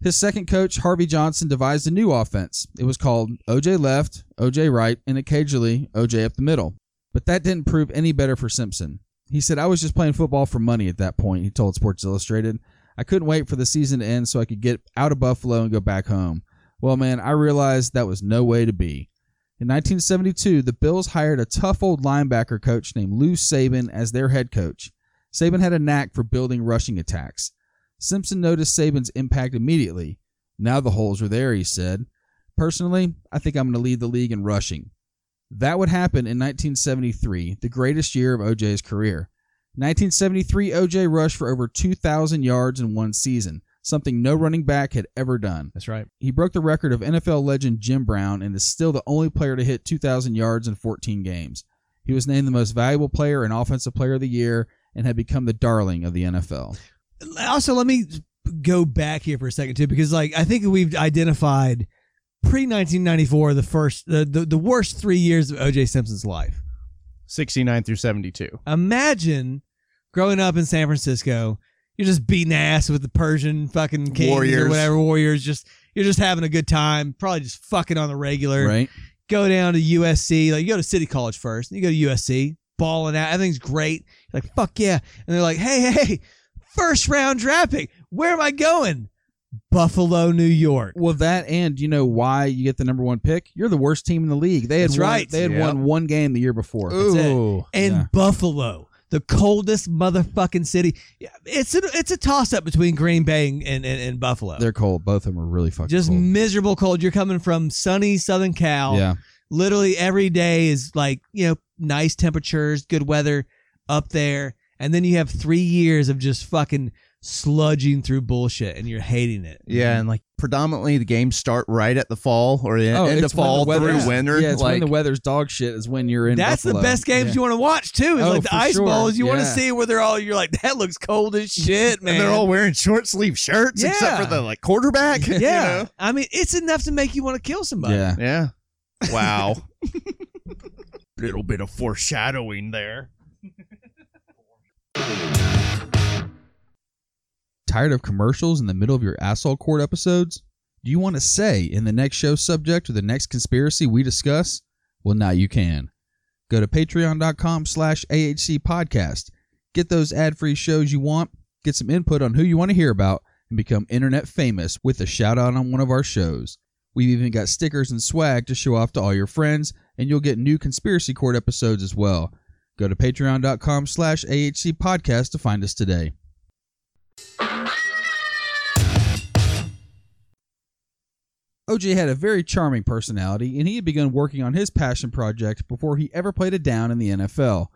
His second coach, Harvey Johnson, devised a new offense. It was called OJ left, OJ right, and occasionally OJ up the middle. But that didn't prove any better for Simpson. He said, I was just playing football for money at that point, he told Sports Illustrated. I couldn't wait for the season to end so I could get out of Buffalo and go back home. Well, man, I realized that was no way to be. In 1972, the Bills hired a tough old linebacker coach named Lou Saban as their head coach. Saban had a knack for building rushing attacks. Simpson noticed Saban's impact immediately. Now the holes are there, he said. Personally, I think I'm going to lead the league in rushing. That would happen in 1973, the greatest year of OJ's career. 1973, OJ rushed for over 2,000 yards in one season, something no running back had ever done. That's right. He broke the record of NFL legend Jim Brown and is still the only player to hit 2,000 yards in 14 games. He was named the most valuable player and offensive player of the year and had become the darling of the NFL. Also, let me go back here for a second too, because like I think we've identified pre 1994 the first the, the the worst three years of OJ Simpson's life. 69 through 72. Imagine growing up in San Francisco, you're just beating ass with the Persian fucking kings or Warriors. whatever warriors. Just you're just having a good time, probably just fucking on the regular. Right? Go down to USC, like you go to City College first, and you go to USC, balling out, everything's great. You're like fuck yeah, and they're like, hey hey, hey, first round draft pick. Where am I going? Buffalo, New York. Well, that and you know why you get the number one pick? You're the worst team in the league. They had That's won, right. They had Yep. won one game the year before. That's it. Ooh. and Yeah. Buffalo, the coldest motherfucking city. It's a it's a toss up between Green Bay and, and, and Buffalo. They're cold. Both of them are really fucking just cold. miserable cold. You're coming from sunny Southern Cal. Yeah. Literally every day is like you know nice temperatures, good weather up there, and then you have three years of just fucking sludging through bullshit, and you're hating it. Yeah, and like predominantly the games start right at the fall or the Oh, end of the fall weather- through winter. Yeah, it's like, when the weather's dog shit is when you're in. That's the best games Yeah. you want to watch too. Is Oh, like the ice sure. balls. You want to see where they're all. You're like that looks cold as shit, man. and they're all wearing short sleeve shirts except for the like quarterback. you Yeah, know? I mean, it's enough to make you want to kill somebody. Yeah. Yeah. Wow. Little bit of foreshadowing there. Tired of commercials in the middle of your asshole court episodes? Do you want to say in the next show subject or the next conspiracy we discuss? Well, now you can. Go to patreon.com slash AHC podcast. Get those ad-free shows you want, get some input on who you want to hear about, and become internet famous with a shout out on one of our shows. We've even got stickers and swag to show off to all your friends, and you'll get new conspiracy court episodes as well. Go to patreon.com slash AHC podcast to find us today. OJ had a very charming personality, and he had begun working on his passion project before he ever played a down in the NFL.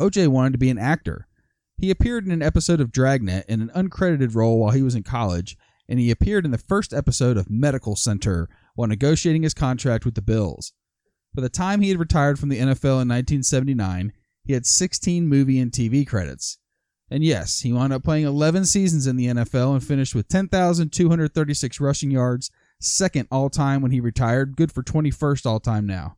OJ wanted to be an actor. He appeared in an episode of Dragnet in an uncredited role while he was in college, and he appeared in the first episode of Medical Center while negotiating his contract with the Bills. By the time he had retired from the NFL in 1979, he had 16 movie and TV credits. And yes, he wound up playing 11 seasons in the NFL and finished with 10,236 rushing yards, second all time when he retired, good for 21st all time now.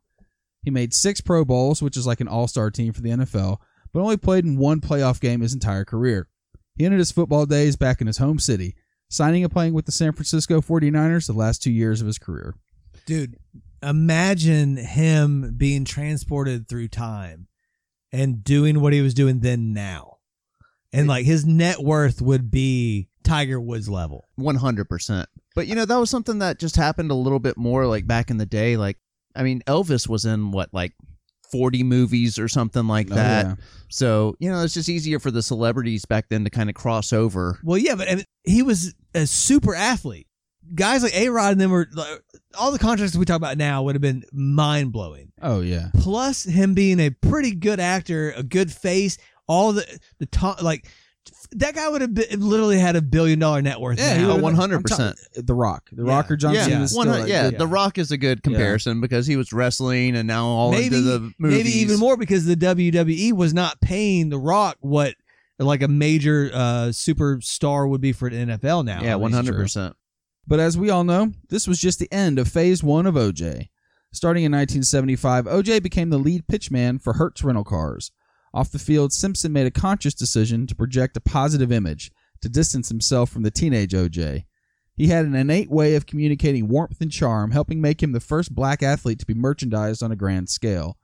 He made six Pro Bowls, which is like an all star team for the NFL, but only played in one playoff game his entire career. He ended his football days back in his home city, signing and playing with the San Francisco 49ers the last two years of his career. dude. Imagine him being transported through time and doing what he was doing then now, and like his net worth would be Tiger Woods level. One hundred percent. But you know that was something that just happened a little bit more like back in the day. Like, I mean, Elvis was in what like forty movies or something like Oh, that. yeah. So you know it's just easier for the celebrities back then to kind of cross over. Well, yeah, but I mean, he was a super athlete. Guys like A Rod and them were like, all the contracts we talk about now would have been mind blowing. Oh, yeah. plus him being a pretty good actor, a good face, all the the to- like that guy would have been, literally had a billion dollar net worth. Yeah, he now. one hundred percent. The Rock. The Yeah. Rock or John Yeah, Cena is still one, like yeah, good. The Rock is a good comparison because he was wrestling and now all maybe into the movies. maybe even more because the WWE was not paying The Rock what like a major uh, superstar would be for an NFL now. Yeah, one hundred percent. But as we all know, this was just the end of phase one of OJ. Starting in 1975, OJ became the lead pitchman for Hertz Rental Cars. Off the field, Simpson made a conscious decision to project a positive image, to distance himself from the teenage OJ. He had an innate way of communicating warmth and charm, helping make him the first black athlete to be merchandised on a grand scale.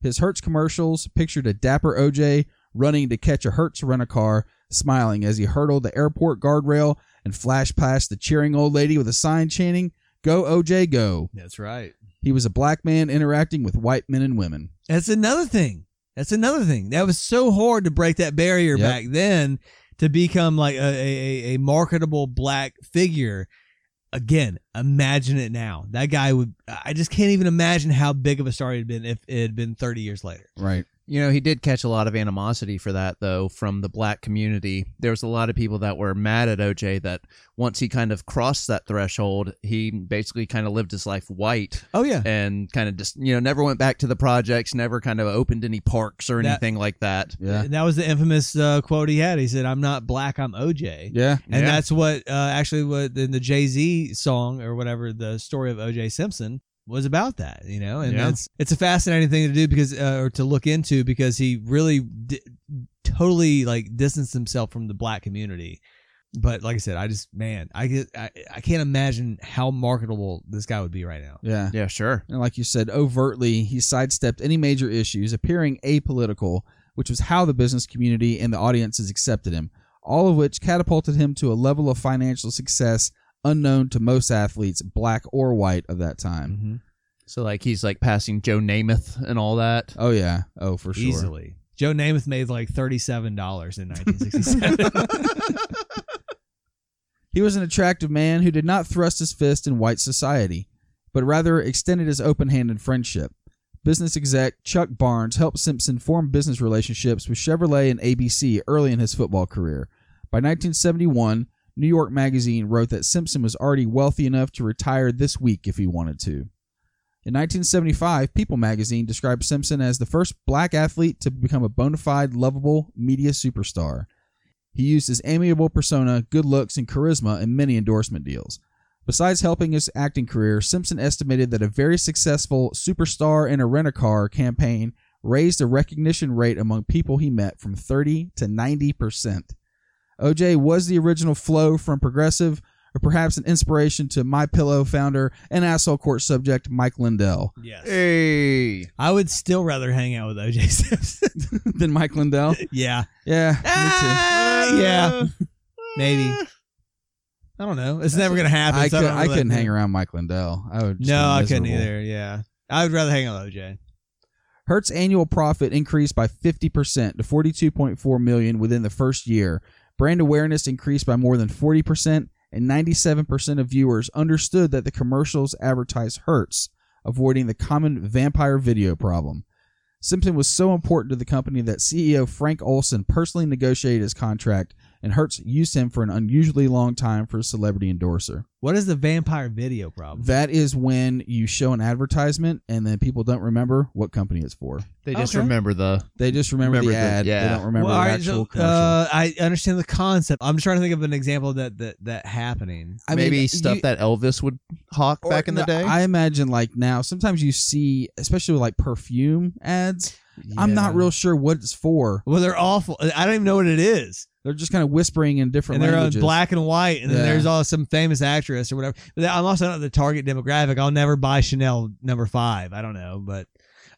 His Hertz commercials pictured a dapper OJ running to catch a Hertz rent a car, smiling as he hurdled the airport guardrail and flashed past the cheering old lady with a sign chanting, Go OJ, go. That's right. He was a black man interacting with white men and women. That's another thing. That's another thing. That was so hard to break that barrier Yep. back then to become like a, a, a marketable black figure. Again, imagine it now. That guy would. I just can't even imagine how big of a star he'd been if it had been 30 years later. Right. You know, he did catch a lot of animosity for that, though, from the black community. There was a lot of people that were mad at OJ that once he kind of crossed that threshold, he basically kind of lived his life white Oh yeah. and kind of just, you know, never went back to the projects, never kind of opened any parks or That- anything like that. Yeah. And that was the infamous uh, quote he had. He said, "I'm not black, I'm OJ." Yeah. And Yeah. that's what uh, actually what in the Jay Z song or whatever the story of OJ Simpson was about that, you know, and Yeah. that's it's a fascinating thing to do because uh, or to look into because he really di- totally like distanced himself from the black community. But like I said, I just man, I get I, I can't imagine how marketable this guy would be right now. Yeah. Yeah, sure. And like you said, overtly, he sidestepped any major issues, appearing apolitical, which was how the business community and the audiences accepted him, all of which catapulted him to a level of financial success unknown to most athletes, black or white, of that time. Mm-hmm. So, like, he's like passing Joe Namath and all that. Oh, yeah. Oh, for sure. Easily. Joe Namath made like thirty-seven dollars in 1967. He was an attractive man who did not thrust his fist in white society, but rather extended his open handed friendship. Business exec Chuck Barnes helped Simpson form business relationships with Chevrolet and ABC early in his football career. By 1971, New York Magazine wrote that Simpson was already wealthy enough to retire this week if he wanted to. In 1975, People magazine described Simpson as the first black athlete to become a bona fide, lovable media superstar. He used his amiable persona, good looks, and charisma in many endorsement deals. Besides helping his acting career, Simpson estimated that a very successful superstar in a rent a car campaign raised the recognition rate among people he met from 30 to 90%. OJ was the original flow from Progressive, or perhaps an inspiration to My Pillow founder and asshole court subject Mike Lindell. yes. Hey. I would still rather hang out with OJ Simpson. than Mike Lindell? yeah. Yeah, me Ah, yeah. Maybe. I don't know. It's never gonna happen. I, so could, don't I couldn't hang around Mike Lindell. I would. just No, I couldn't either. Yeah, I would rather hang out with OJ. Hertz annual profit increased by 50% to 42.4 million within the first year. Brand awareness increased by more than 40% and 97% of viewers understood that the commercials advertised Hertz, avoiding the common vampire video problem. Simpson was so important to the company that CEO Frank Olson personally negotiated his contract and Hertz used him for an unusually long time for a celebrity endorser. What is the vampire video problem? That is when you show an advertisement and then people don't remember what company it's for. They just Okay. remember the. They just remember, Remember the the- ad. They yeah. don't remember Well, the all right, actual so, commercial. uh, I understand the concept. I'm just trying to think of an example of that that that happening. I mean, maybe stuff you- that Elvis would hawk or- back in the no, day. I imagine like now, sometimes you see, especially with like perfume ads. I'm not Yeah. real sure what it's for. Well, they're awful. I don't even know what it is. They're just kind of whispering in different and they're on black and white, and then Yeah. there's all some famous actress or whatever. But I'm also not the target demographic. I'll never buy Chanel number five. I don't know, but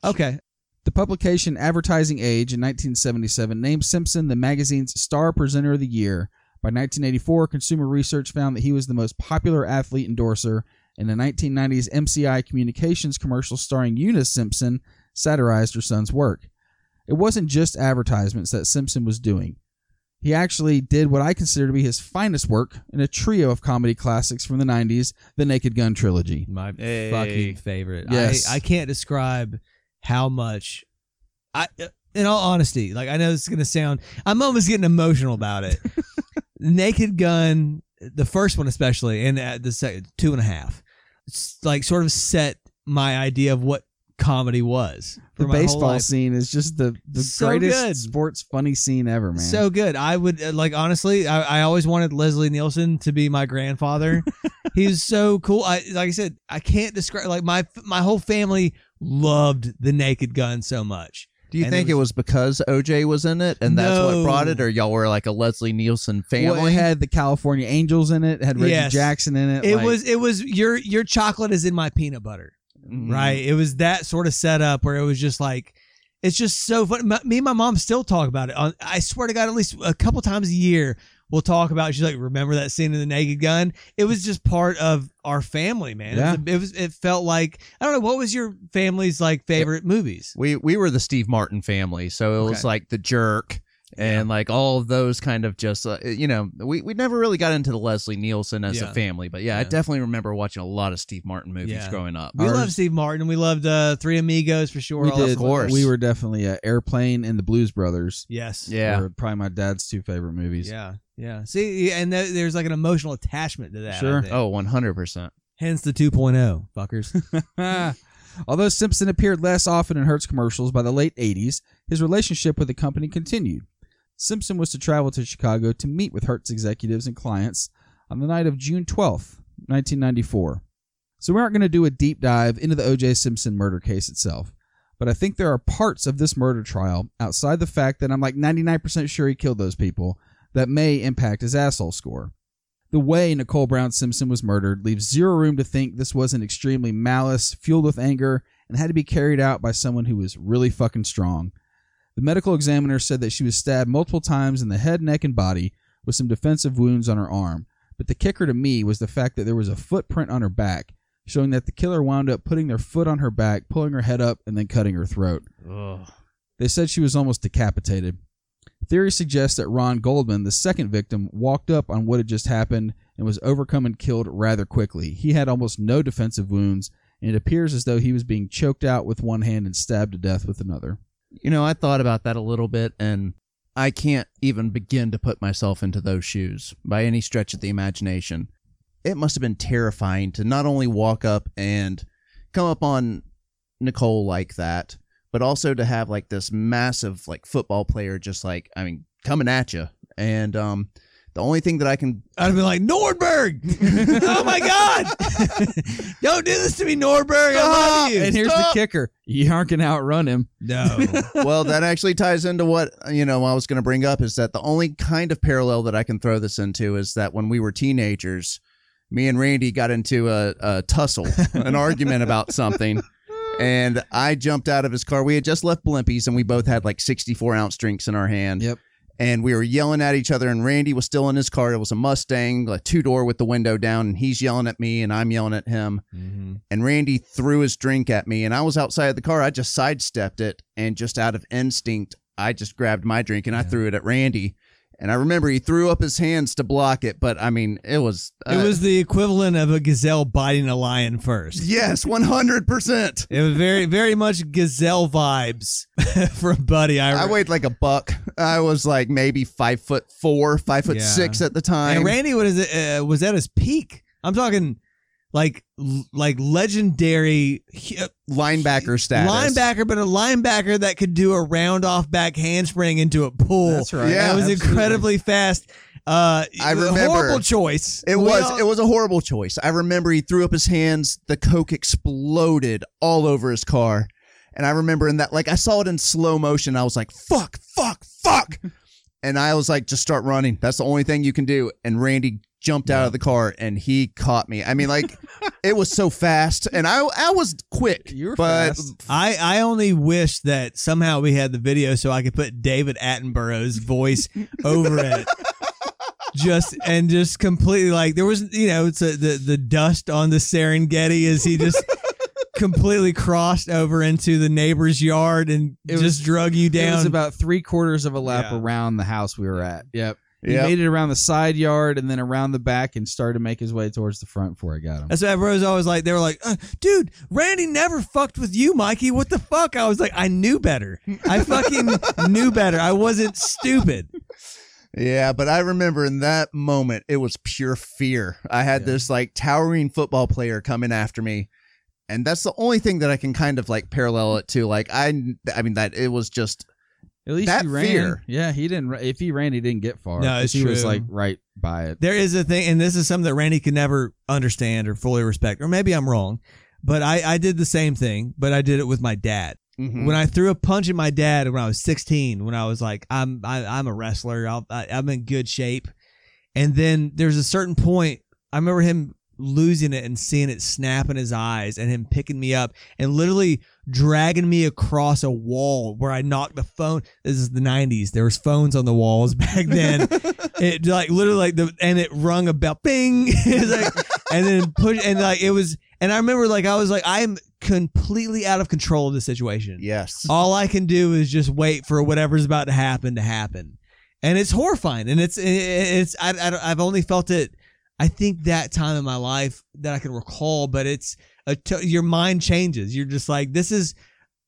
okay. The publication Advertising Age in 1977 named Simpson the magazine's star presenter of the year. By 1984, Consumer Research found that he was the most popular athlete endorser, and the 1990s MCI Communications commercial starring Eunice Simpson satirized her son's work. It wasn't just advertisements that Simpson was doing. He actually did what I consider to be his finest work in a trio of comedy classics from the 90s, the Naked Gun trilogy. My Hey. fucking favorite. Yes. I, I can't describe how much. I, uh, in all honesty, like I know this is gonna sound, I'm almost getting emotional about it. Naked Gun, the first one especially, and uh, the second two and a half, it's like sort of set my idea of what comedy was. The for my whole baseball life. scene is just the, the So greatest good. sports funny scene ever, man. So good. I would uh, like honestly. I, I always wanted Leslie Nielsen to be my grandfather. he was so cool. I like I said. I can't describe. Like my my whole family loved the Naked Gun so much. Do you and think it it was, because OJ was in it and that's what No. brought it, or y'all were like a Leslie Nielsen family? Well, it had the California Angels in it. It had Reggie Yes. Jackson in it. It like- was it was your your chocolate is in my peanut butter. Mhm. Right. It was that sort of setup where it was just like. It's just so fun. My- Me and my mom still talk about it. On, I swear to God, at least a couple times a year, we'll talk about. It. She's like, "Remember that scene in the Naked Gun?" It was just part of our family, man. Yeah. It, was, it was. It felt like I don't know. What was your family's like favorite movies? We we were the Steve Martin family, so it was like The Jerk and like all of those kind of just uh, you know we we never really got into the Leslie Nielsen as Yeah. a family, but yeah, I definitely remember watching a lot of Steve Martin movies Yeah. growing up. We Ours- loved Steve Martin. We loved uh, Three Amigos for sure. we all did. that stuff. We were definitely uh, Airplane and the Blues Brothers. Yes. Yeah. were probably my dad's two favorite movies. Yeah. Yeah. See, and th- there's like an emotional attachment to that. Sure. Oh, 100 percent. Hence the 2.0, fuckers. Although Simpson appeared less often in Hertz commercials by the late 80s, his relationship with the company continued. Simpson was to travel to Chicago to meet with Hertz executives and clients on the night of June 12, 1994. So we aren't going to do a deep dive into the O.J. Simpson murder case itself, but I think there are parts of this murder trial outside the fact that I'm like 99% sure he killed those people that may impact his asshole score. The way Nicole Brown Simpson was murdered leaves zero room to think this wasn't extremely malice, fueled with anger, and had to be carried out by someone who was really fucking strong. The medical examiner said that she was stabbed multiple times in the head, neck, and body with some defensive wounds on her arm. But the kicker to me was the fact that there was a footprint on her back, showing that the killer wound up putting their foot on her back, pulling her head up, and then cutting her throat. They said she was almost decapitated. Theory suggests that Ron Goldman, the second victim, walked up on what had just happened and was overcome and killed rather quickly. He had almost no defensive wounds, and it appears as though he was being choked out with one hand and stabbed to death with another. You know, I thought about that a little bit, and I can't even begin to put myself into those shoes by any stretch of the imagination. It must have been terrifying to not only walk up and come up on Nicole like that, but also to have like this massive like football player just like I mean coming at you. And um, the only thing that I can I'd be like, Nordberg! oh my God! Don't do this to me, Nordberg! I love you! And here's the kicker you aren't going to outrun him. no. well, that actually ties into what you know I was going to bring up is that the only kind of parallel that I can throw this into is that when we were teenagers, me and Randy got into a, a tussle, an argument about something, and I jumped out of his car. We had just left Blimpies, and we both had like 64 ounce drinks in our hand. Yep. And we were yelling at each other, and Randy was still in his car. It was a Mustang, a two door with the window down, and he's yelling at me, and I'm yelling at him mm-hmm. and Randy threw his drink at me, and I was outside of the car. I just sidestepped it, and just out of instinct, I just grabbed my drink and I threw it at Randy. And I remember he threw up his hands to block it, but I mean, it was uh, It was the equivalent of a gazelle biting a lion first. yes, one hundred percent. It was very, very much gazelle vibes from Buddy. I, I weighed like a buck. I was like maybe five foot four, five foot Yeah. six at the time. and Randy was uh, was at his peak. I'm talking like like legendary uh, linebacker status. linebacker, but a linebacker that could do a round off back handspring into a pool. That's right. Yeah, it was absolutely. incredibly fast. Uh, I a remember. horrible choice. It We was all- it was a horrible choice. I remember he threw up his hands, the coke exploded all over his car. And I remember in that like I saw it in slow motion. I was like, fuck, fuck, fuck. and I was like, just start running. That's the only thing you can do. And Randy jumped out of the car and he caught me. I mean, like it was so fast. And I I was quick. You were but fast. I, I only wish that somehow we had the video so I could put David Attenborough's voice over it. Just and just completely like there was you know it's a, the the dust on the Serengeti as he just completely crossed over into the neighbor's yard and It just was- drug you down. It was about three quarters of a lap Yeah. around the house we were at. Yep. He Yep. made it around the side yard and then around the back and started to make his way towards the front before I got him. That's what everyone was always like. They were like, uh, "Dude, Randy never fucked with you, Mikey. What the fuck?" I was like, "I knew better. I fucking knew better. I wasn't stupid." Yeah, but I remember in that moment, it was pure fear. I had this like towering football player coming after me. And that's the only thing that I can kind of like parallel it to. Like, I, I mean, that it was just, At least that he ran. fear. Yeah, he didn't. If he ran, he didn't get far. No, 'cause it's he was like right by it. There is a thing, and this is something that Randy could never understand or fully respect, or maybe I'm wrong, but I, I did the same thing, but I did it with my dad. mhm. When I threw a punch at my dad when I was 16, when I was like, I'm I, I'm a wrestler, I'll, I, I'm in good shape, and then there's a certain point. I remember him losing it and seeing it snap in his eyes, and him picking me up and literally dragging me across a wall where I knocked the phone. This is the 90s. There was phones on the walls back then. it like literally like the and it rung a bell, bing, like, and then push and like it was. And I remember like I was like I'm completely out of control of the situation. yes. All I can do is just wait for whatever's about to happen to happen. and it's horrifying. And it's it's I, I I've only felt it. I think that time in my life that I can recall, but it's a t- your mind changes. You're just like this is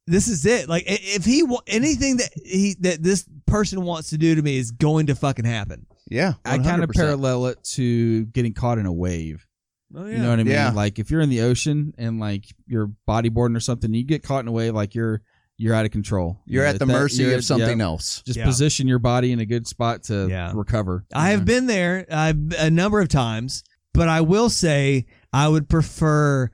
this is it. Like if he wa- anything that he that this person wants to do to me is going to fucking happen. Yeah, I kind of parallel it to getting caught in a wave. Oh You know what I mean? Yeah. Like if you're in the ocean and like you're bodyboarding or something, you get caught in a wave, like you're you're out of control. You're You at the that- mercy of something yeah. else. Just Yeah. position your body in a good spot to Yeah. recover. I have been there uh, a number of times, but I will say I would prefer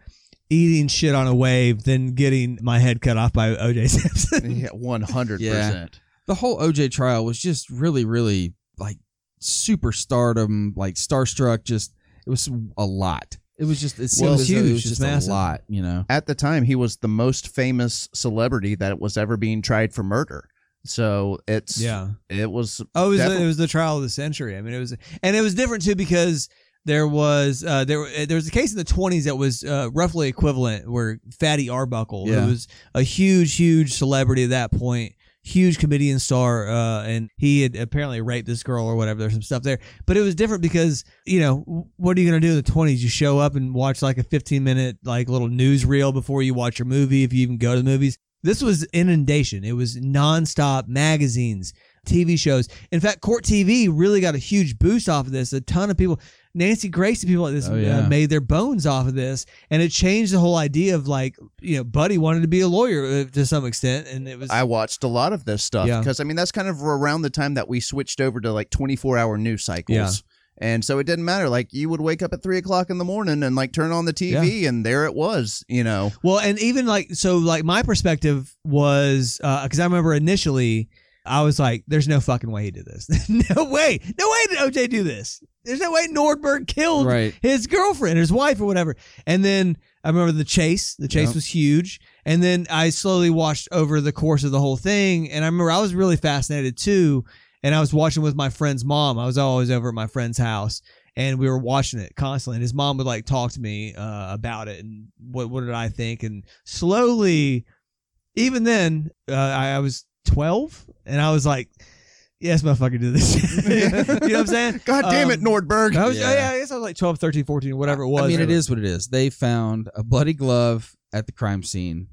eating shit on a wave than getting my head cut off by OJ Simpson. Yeah, one hundred Yeah. percent. the whole OJ trial was just really, really like super stardom, like starstruck. Just it was a lot. It was just it seemed Well, though it huge. was just massive. a lot. You know, At the time, he was the most famous celebrity that was ever being tried for murder. So it's yeah. it was Oh, it was, the, it was the trial of the century. I mean, it was, and it was different too because there was uh, there there was a case in the twenties that was uh, roughly equivalent, where Fatty Arbuckle, Yeah. who was a huge, huge celebrity at that point, huge comedian star, uh, and he had apparently raped this girl or whatever. There's some stuff there, but it was different because you know what are you gonna do in the twenties? You show up and watch like a 15 minute like little newsreel before you watch your movie, if you even go to the movies. This was inundation. It was nonstop magazines, TV shows. In fact, Court TV really got a huge boost off of this. A ton of people, Nancy Grace and people like this Oh, yeah. uh, made their bones off of this, and it changed the whole idea of like, you know, Buddy wanted to be a lawyer uh, to some extent, and it was I watched a lot of this stuff Yeah. because I mean that's kind of around the time that we switched over to like 24 hour news cycles. Yeah. And so it didn't matter. Like you would wake up at three o'clock in the morning and like turn on the TV and there it was. You know, Well, and even like so, like my perspective was because I remember initially I was like, "There's no fucking way he did this. no way, no way did OJ do this. There's no way Nordberg killed right? his girlfriend, his wife, or whatever." And then I remember the chase. The chase Yep. was huge. And then I slowly watched over the course of the whole thing, and I remember I was really fascinated too. And I was watching with my friend's mom. I was always over at my friend's house, and we were watching it constantly. And his mom would like talk to me uh, about it and what what did I think. And slowly, even then, uh, I, I was twelve, and I was like, "Yes, motherfucker, do this." you know what I'm saying? God damn it, Um, Nordberg. I was, Yeah. yeah. I guess I was like 12, 13, 14, whatever it was. I mean, it is what it is. They found a bloody glove at the crime scene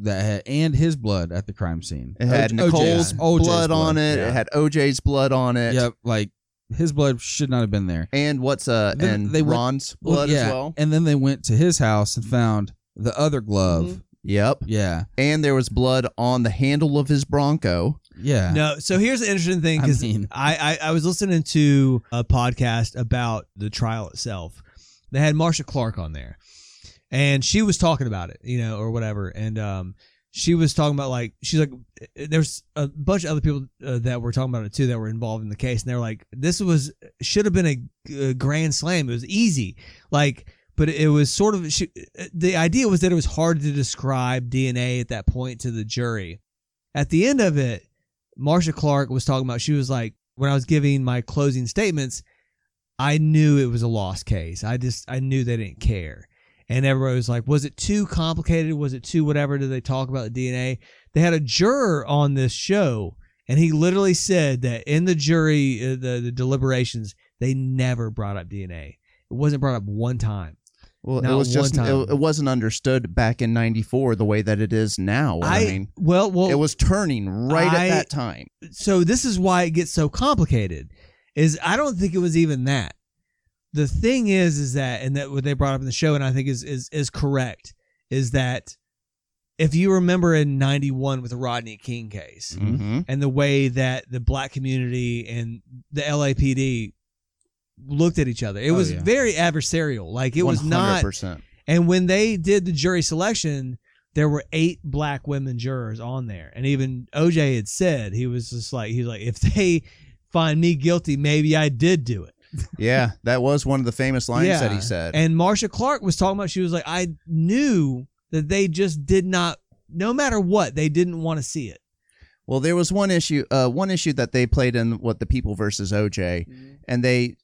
that had, and his blood at the crime scene. It had O- Nicole's OJ's OJ's blood, on it. Yeah. It had OJ's blood on it. Yep, like his blood should not have been there. And what's uh Then and they went- Ron's Well, blood yeah, as well. and then they went to his house and found the other glove. Yep. Yeah, And there was blood on the handle of his Bronco. yeah. No, so here's the interesting thing I because mean- I, I I was listening to a podcast about the trial itself. They had Marcia Clark on there, and she was talking about it, you know, or whatever. And um, she was talking about like she's like, there's a bunch of other people uh, that were talking about it too that were involved in the case, and they were like, this was should have been a, a grand slam. It was easy, like. But it was sort of she, the idea was that it was hard to describe DNA at that point to the jury. At the end of it, Marcia Clark was talking about, she was like, when I was giving my closing statements, I knew it was a lost case. I just, I knew they didn't care. And everybody was like, was it too complicated? Was it too whatever? Did they talk about the DNA? They had a juror on this show, and he literally said that in the jury, uh, the, the deliberations, they never brought up DNA. It wasn't brought up one time. Well, Not it was just it, it, wasn't understood back in '94 the way that it is now. I, mean, well, well, it was turning right I- at that time. so this is why it gets so complicated is i don't think it was even that the thing is is that and that what they brought up in the show and i think is is is correct is that if you remember in 91 with the rodney king case Mm-hmm. and the way that the black community and the lapd looked at each other it Oh, was yeah. very adversarial like it was not and when they did the jury selection, there were eight black women jurors on there. And even OJ had said he was just like he was like, if they find me guilty, maybe I did do it. Yeah, that was one of the famous lines that he said. And Marcia Clark was talking about she was like, I knew that they just did not no matter what, they didn't want to see it. Well, there was one issue, uh, one issue that they played in what the People versus OJ, and they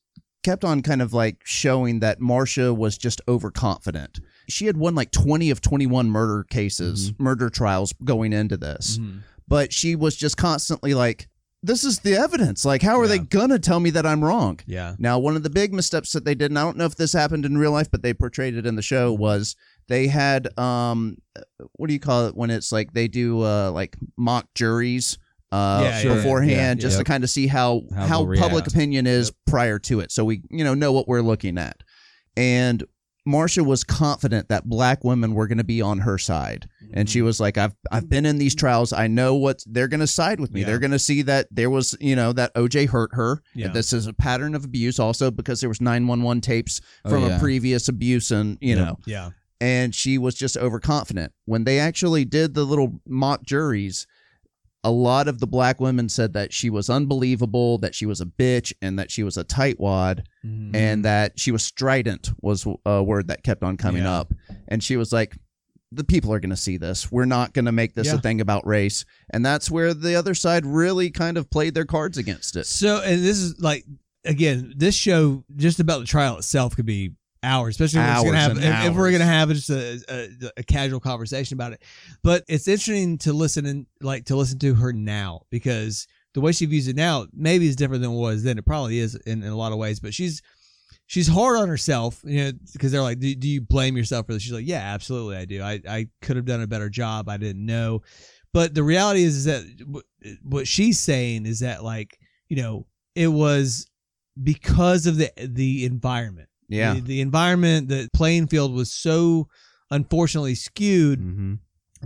kept on kind of like showing that Marcia was just overconfident. She had won like twenty of twenty-one murder cases, murder trials going into this, but she was just constantly like, this is the evidence. Like, how are they gonna tell me that I'm wrong? Yeah. Now, one of the big missteps that they did, and I don't know if this happened in real life, but they portrayed it in the show, was they had um, what do you call it when it's like they do uh like mock juries uh Yeah, yeah, beforehand yeah, just yeah. to kind of see how How how, public react. opinion is prior to it, so we you know know what we're looking at, and. Marcia was confident that black women were going to be on her side, and she was like, "I've I've been in these trials. I know what they're going to side with me. Yeah. They're going to see that there was, you know, that OJ hurt her. This is a pattern of abuse, also because there was nine one one tapes Oh, from yeah. a previous abuse, and you know, Yeah. and she was just overconfident. When they actually did the little mock juries, a lot of the black women said that she was unbelievable, that she was a bitch, and that she was a tightwad, Mm-hmm. and that she was strident was a word that kept on coming Yeah. up. And she was like, the people are going to see this. We're not going to make this Yeah. a thing about race. And that's where the other side really kind of played their cards against it. So, and this is like again, this show just about the trial itself could be hours, especially if, it's gonna have, if, if we're gonna have just a, a, a casual conversation about it. But it's interesting to listen and like to listen to her now because the way she views it now maybe is different than it was then. It probably is in, in a lot of ways, but she's she's hard on herself, you know, because they're like, do, do you blame yourself for this? She's like, yeah, absolutely, I do. I, I could have done a better job. I didn't know. But the reality is, is that w- what she's saying is that, like, you know, it was because of the the environment. Yeah. The, the environment, the playing field was so unfortunately skewed Mm-hmm.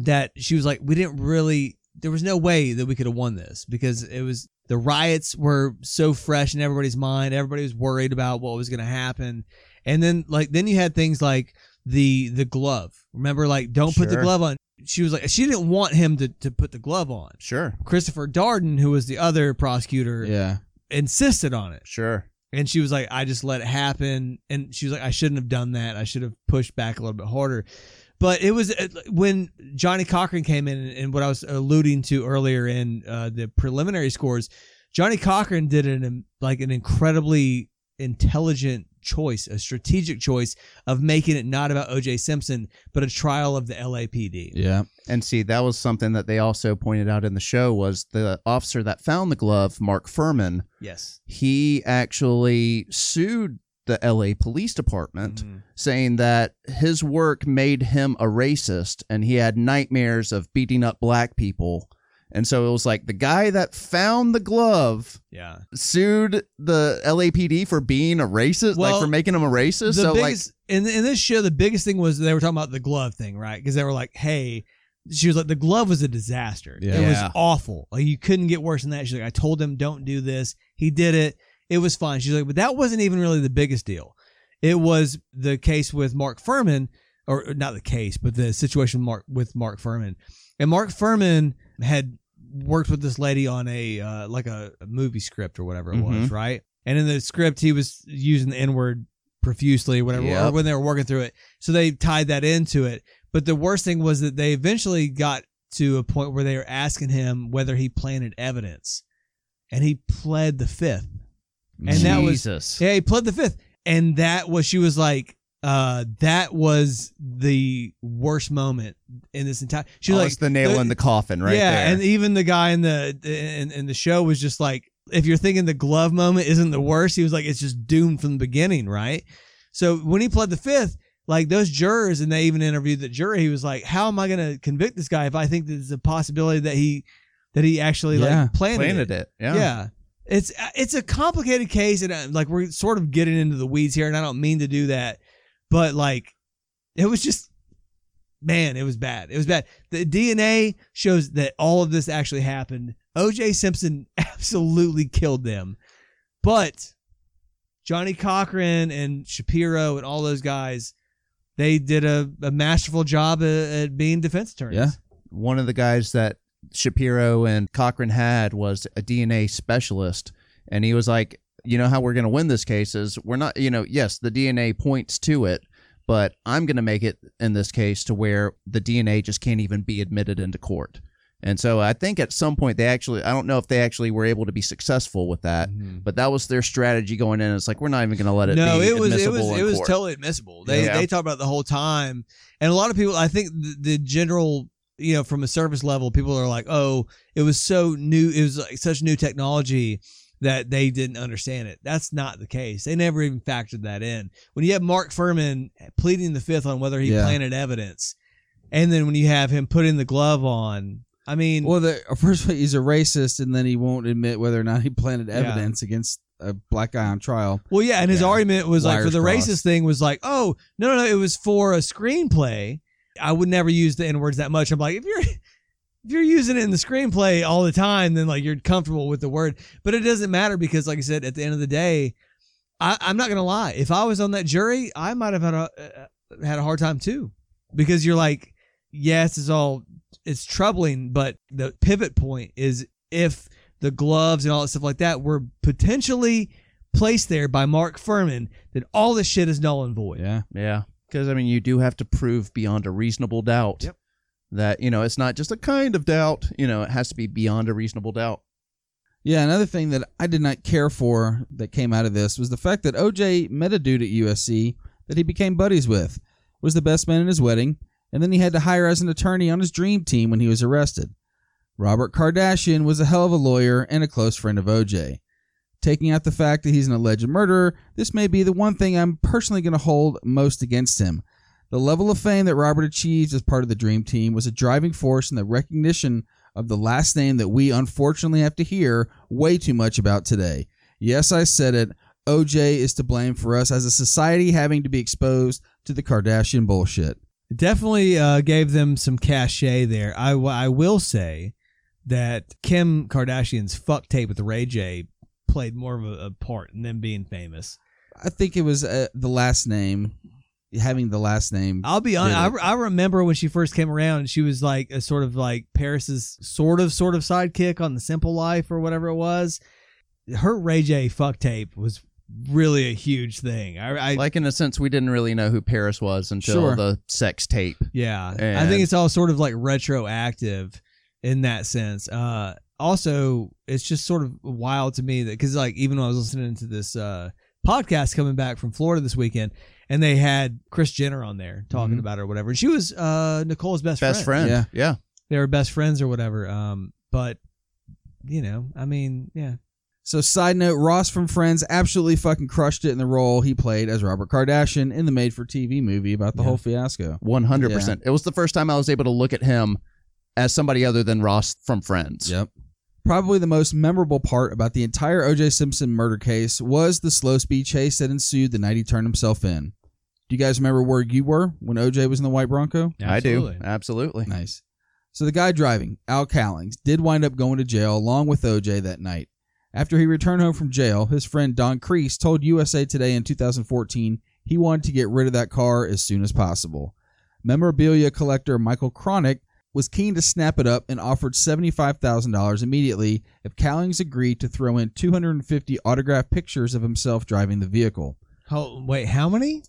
that she was like, we didn't really, there was no way that we could have won this because it was, the riots were so fresh in everybody's mind. Everybody was worried about what was going to happen. And then, like, then you had things like the, the glove. Remember, like, don't put the glove on. She was like, she didn't want him to, to put the glove on. Sure. Christopher Darden, who was the other prosecutor, Yeah. insisted on it. Sure. And she was like, I just let it happen. And she was like, I shouldn't have done that. I should have pushed back a little bit harder. But it was uh, when Johnnie Cochran came in, and what I was alluding to earlier in uh, the preliminary scores, Johnnie Cochran did an like an incredibly intelligent choice, a strategic choice of making it not about O.J. Simpson, but a trial of the LAPD. Yeah. And see, that was something that they also pointed out in the show was the officer that found the glove, Mark Fuhrman, Yes. he actually sued the LA Police Department Mhm. saying that his work made him a racist and he had nightmares of beating up black people. And so it was like the guy that found the glove Yeah. sued the LAPD for being a racist, Well, like for making him a racist. the so like in in this show, the biggest thing was they were talking about the glove thing, right? Because they were like, "Hey," she was like, "The glove was a disaster. Yeah. It was awful. Like you couldn't get worse than that." She's like, "I told him don't do this. He did it. It was fine." She's like, "But that wasn't even really the biggest deal. It was the case with Mark Fuhrman, or not the case, but the situation with Mark with Mark Fuhrman, and Mark Fuhrman had worked with this lady on a uh, like a, a movie script or whatever it was, right? And in the script, he was using the N word profusely, whatever, or when they were working through it. So they tied that into it. But the worst thing was that they eventually got to a point where they were asking him whether he planted evidence, and he pled the fifth. And that was Jesus. yeah, he pled the fifth, and that was she was like, uh, that was the worst moment in this entire. She was Almost like the nail in the coffin right yeah, there. and even the guy in the in, in the show was just like, if you're thinking the glove moment isn't the worst, he was like, it's just doomed from the beginning, right? So when he pled the fifth, like those jurors, and they even interviewed the jury, he was like, how am I going to convict this guy if I think there's a possibility that he that he actually Yeah, like planted, planted it? it. Yeah. Yeah. It's it's a complicated case, and uh, like we're sort of getting into the weeds here, and I don't mean to do that, but like it was just man, it was bad. It was bad. The DNA shows that all of this actually happened. O.J. Simpson absolutely killed them, but Johnnie Cochran and Shapiro and all those guys, they did a, a masterful job at, at being defense attorneys. Yeah. one of the guys that Shapiro and Cochran had was a DNA specialist, and he was like, "You know how we're going to win this case is we're not, you know, yes, the DNA points to it, but I'm going to make it in this case to where the DNA just can't even be admitted into court." And so I think at some point they actually, I don't know if they actually were able to be successful with that, mm-hmm. but that was their strategy going in. It's like we're not even going to let it. no, be it was it was it was court. totally admissible. They Yeah. they talked about it the whole time, and a lot of people. I think the, the general you know, from a surface level, people are like, "Oh, it was so new. It was like such new technology." That they didn't understand it. That's not the case. They never even factored that in. When you have Mark Fuhrman pleading the fifth on whether he Yeah. planted evidence, and then when you have him putting the glove on, I mean, Well, the, first of all, he's a racist, and then he won't admit whether or not he planted Yeah. evidence against a black guy on trial. Well, yeah, and his Yeah. argument was like for the crossed. racist thing was like, oh no, no, no, it was for a screenplay. I would never use the n words that much. I'm like, if you're if you're using it in the screenplay all the time, then like you're comfortable with the word. But it doesn't matter because, like I said, at the end of the day, I, I'm not gonna lie. If I was on that jury, I might have had a uh, had a hard time too, because you're like, yes, it's all it's troubling, but the pivot point is if the gloves and all that stuff like that were potentially placed there by Mark Fuhrman, then all this shit is null and void. Yeah. Yeah, because I mean, you do have to prove beyond a reasonable doubt Yep. That you know it's not just a kind of doubt. You know, it has to be beyond a reasonable doubt. Yeah, another thing that I did not care for that came out of this was the fact that OJ met a dude at USC that he became buddies with, was the best man in his wedding, and then he had to hire as an attorney on his dream team when he was arrested. Robert Kardashian was a hell of a lawyer and a close friend of OJ. Taking out the fact that he's an alleged murderer, this may be the one thing I'm personally going to hold most against him. The level of fame that Robert achieved as part of the Dream Team was a driving force in the recognition of the last name that we unfortunately have to hear way too much about today. Yes, I said it. OJ is to blame for us as a society having to be exposed to the Kardashian bullshit. Definitely uh, gave them some cachet there. I, w- I will say that Kim Kardashian's fuck tape with Ray J played more of a, a part in them being famous. I think it was uh, the last name, having the last name. I'll be honest. I, I remember when she first came around, and she was like a sort of like Paris's sort of sort of sidekick on the Simple Life or whatever it was. Her Ray J fuck tape was really a huge thing. I, I like in a sense, we didn't really know who Paris was until Sure. the sex tape. yeah. I think it's all sort of like retroactive in that sense. Uh, also, it's just sort of wild to me that because like even when I was listening to this uh, podcast coming back from Florida this weekend, and they had Kris Jenner on there talking Mhm. about her or whatever, and she was uh, Nicole's best friend. Best friend. friend. Yeah. yeah. they were best friends or whatever. Um, but you know, I mean, yeah, So, side note, Ross from Friends absolutely fucking crushed it in the role he played as Robert Kardashian in the made for TV movie about the Yeah. whole fiasco. One hundred percent. It was the first time I was able to look at him as somebody other than Ross from Friends. Yep. Probably the most memorable part about the entire O.J. Simpson murder case was the slow speed chase that ensued the night he turned himself in. Do you guys remember where you were when O.J. was in the white Bronco? I do. Absolutely. Absolutely. Nice. So the guy driving, Al Cowlings, did wind up going to jail along with OJ that night. After he returned home from jail, his friend Don Crease told USA Today in 2014 he wanted to get rid of that car as soon as possible. Memorabilia collector Michael Cronick was keen to snap it up and offered $75,000 immediately if Cowlings agreed to throw in 250 autographed pictures of himself driving the vehicle. How, wait, how many?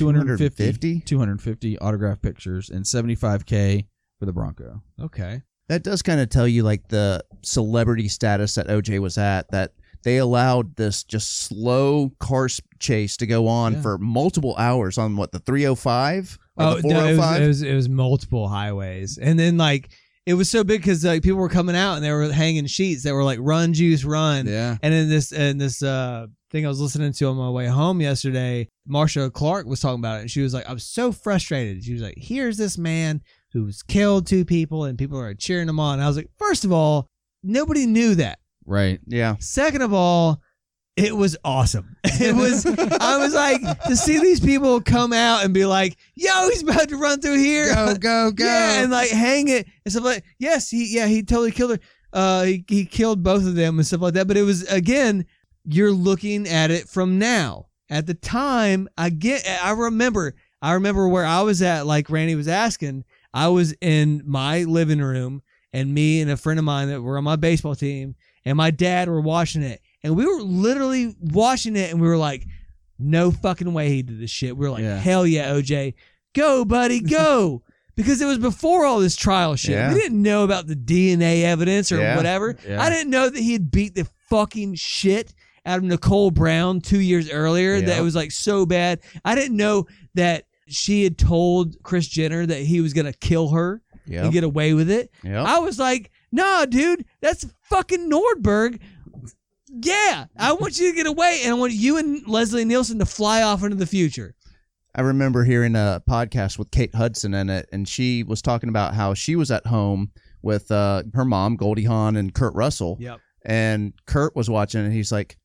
250 250? 250 autographed pictures and 75k for the Bronco. Okay, That does kind of tell you like the celebrity status that OJ was at. That they allowed this just slow car chase to go on Yeah. for multiple hours on what the 305 or oh the no, it was, it was it was multiple highways, and then like it was so big because like people were coming out and they were hanging sheets that were like "Run, Juice, Run," Yeah. And in this in this uh thing I was listening to on my way home yesterday, Marcia Clark was talking about it, and she was like, I'm so frustrated." She was like, "Here's this man who's killed two people, and people are cheering him on." And I was like, first of all, nobody knew that. Right. yeah, Second of all, it was awesome. It was. I was like to see these people come out and be like, "Yo, he's about to run through here." go go go. Yeah, and like hang it and stuff like. Yes, he yeah he totally killed her. Uh, he he killed both of them and stuff like that. But it was again, you're looking at it from now. At the time, I get. I remember. I remember where I was at. Like Randy was asking, I was in my living room, and me and a friend of mine that were on my baseball team, and my dad were watching it, and we were literally watching it, and we were like, "No fucking way he did this shit." We were like, Yeah. "Hell yeah, OJ, go, buddy, go!" because it was before all this trial shit. Yeah. We didn't know about the DNA evidence or Yeah. whatever. Yeah. I didn't know that he had beat the fucking shit out of Nicole Brown two years earlier. That it was like so bad. I didn't know that she had told Kris Jenner that he was gonna kill her. Yep. and get away with it. Yep. I was like, nah, dude, that's fucking Nordberg. Yeah, I want you to get away, and I want you and Leslie Nielsen to fly off into the future. I remember hearing a podcast with Kate Hudson in it, and she was talking about how she was at home with uh, her mom, Goldie Hawn, and Kurt Russell. Yep. And Kurt was watching, and he's like,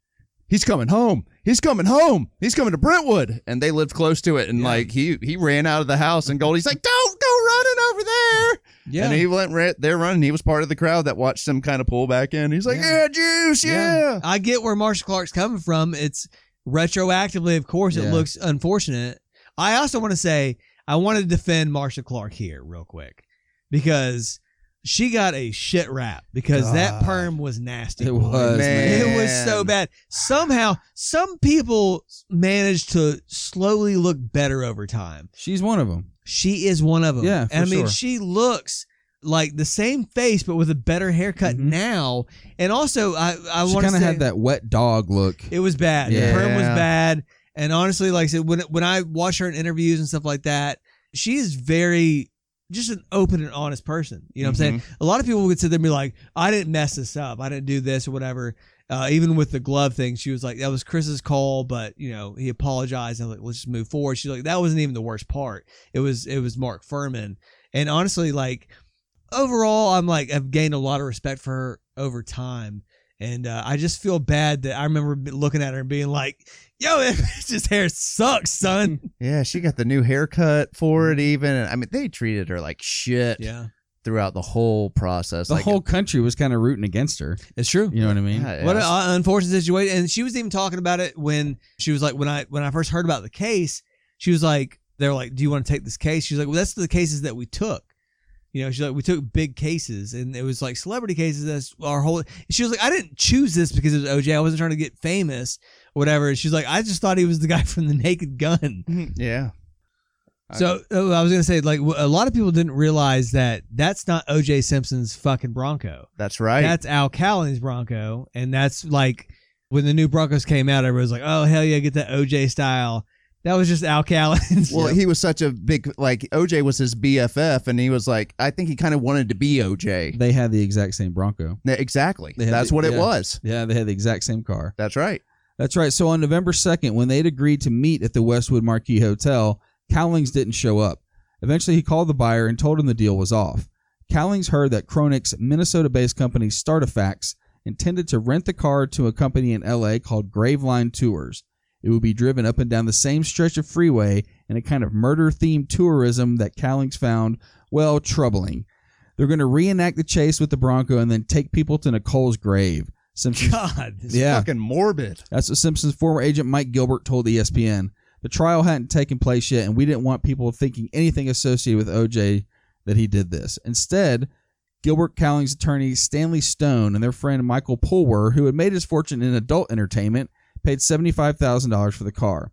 "He's coming home. He's coming home. He's coming to Brentwood." And they lived close to it, and Yeah. like he he ran out of the house, and Goldie's like, "Don't go running over there." Yeah. And he went right there running. He was part of the crowd that watched him kind of pull back in. He's like, Yeah. "Yeah, juice, yeah." I get where Marcia Clark's coming from. It's retroactively, of course, it looks unfortunate. I also want to say I want to defend Marcia Clark here real quick because she got a shit rap because that perm was nasty. It was, man. It was so bad. Somehow, some people managed to slowly look better over time. She's one of them. She is one of them. Yeah, for I mean, sure. she looks like the same face, but with a better haircut Mhm. now. And also, I I want to kind of say had that wet dog look. it was bad. Yeah. The perm was bad. And honestly, like I said, when when I watch her in interviews and stuff like that, she is very just an open and honest person. You know what I'm saying? A lot of people would sit there and be like, I didn't mess this up. I didn't do this or whatever. Uh, even with the glove thing, she was like, that was Chris's call, but you know, he apologized and like, let's just move forward. She's like, that wasn't even the worst part. It was it was Mark Fuhrman. And honestly, like overall, I'm like I've gained a lot of respect for her over time. And uh, I just feel bad that I remember looking at her and being like, "Yo, it's just hair sucks, son." Yeah, she got the new haircut for it, even. And I mean, they treated her like shit yeah, throughout the whole process. The like, whole country was kind of rooting against her. it's true. You know what I mean? Yeah, What an uh, unfortunate situation. And she was even talking about it when she was like, when I when I first heard about the case, she was like, they're like, "Do you want to take this case?" She's like, "Well, that's the cases that we took." You know, she's like, we took big cases, and it was like celebrity cases. That's our whole. She was like, I didn't choose this because it was OJ. I wasn't trying to get famous, or whatever. She's like, I just thought he was the guy from the Naked Gun. yeah. So uh, I was gonna say, like, a lot of people didn't realize that that's not OJ Simpson's fucking Bronco. That's right. That's Al Cowling's Bronco, and that's like when the new Broncos came out, everybody was like, "Oh hell yeah, get that OJ style." That was just Al Cowling's. well, he was such a big like OJ was his BFF, and he was like, I think he kind of wanted to be OJ. They had the exact same Bronco. Yeah, Exactly. That's the- what it was. Yeah, they had the exact same car. That's right. That's right. So on November 2nd, when they'd agreed to meet at the Westwood Marquis Hotel, Cowlings didn't show up. Eventually, he called the buyer and told him the deal was off. Cowlings heard that Cronic's Minnesota based company Startifax intended to rent the car to a company in LA called Graveline Tours. It would be driven up and down the same stretch of freeway in a kind of murder themed tourism that Cowlings found, well, troubling. They're going to reenact the chase with the Bronco and then take people to Nicole's grave. Simpsons God. It's Yeah. fucking morbid. that's what Simpsons former agent Mike Gilbert told ESPN. The trial hadn't taken place yet, and we didn't want people thinking anything associated with OJ that he did this. Instead, Gilbert Cowling's attorney Stanley Stone and their friend Michael Pulwer, who had made his fortune in adult entertainment, paid $75,000 for the car.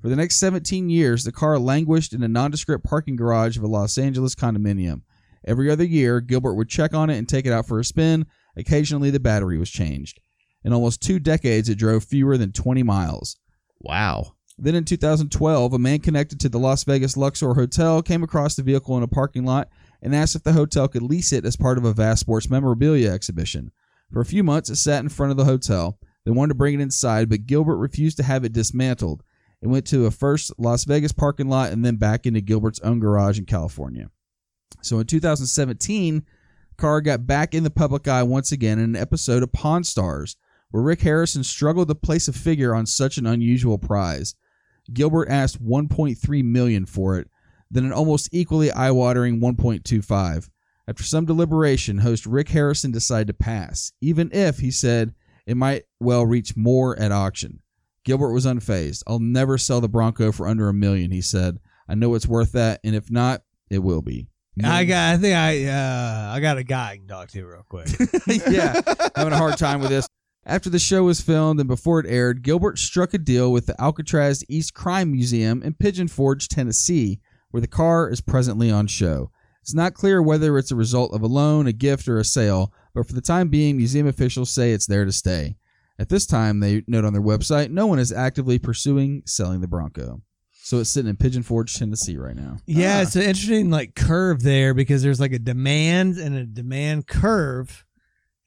For the next 17 years, the car languished in a nondescript parking garage of a Los Angeles condominium. Every other year, Gilbert would check on it and take it out for a spin. Occasionally, the battery was changed. In almost two decades, it drove fewer than 20 miles. Wow. Then in 2012, a man connected to the Las Vegas Luxor Hotel came across the vehicle in a parking lot and asked if the hotel could lease it as part of a Vast Sports memorabilia exhibition. For a few months, it sat in front of the hotel. They wanted to bring it inside, but Gilbert refused to have it dismantled. It went to a first Las Vegas parking lot and then back into Gilbert's own garage in California. So in 2017, car got back in the public eye once again in an episode of Pawn Stars, where Rick Harrison struggled to place a figure on such an unusual prize. Gilbert asked 1.3 million for it, then an almost equally eye-watering 1.25. After some deliberation, host Rick Harrison decided to pass, even if he said it might well reach more at auction. Gilbert was unfazed. I'll never sell the Bronco for under a million, he said. I know it's worth that, and if not, it will be. I got. I think I. Uh, I got a guy I can talk to real quick. yeah, having a hard time with this. After the show was filmed and before it aired, Gilbert struck a deal with the Alcatraz East Crime Museum in Pigeon Forge, Tennessee, where the car is presently on show. It's not clear whether it's a result of a loan, a gift, or a sale, but for the time being, museum officials say it's there to stay. At this time, they note on their website, no one is actively pursuing selling the Bronco. So it's sitting in Pigeon Forge, Tennessee right now. Yeah, Ah. it's an interesting like curve there because there's like a demand and a demand curve,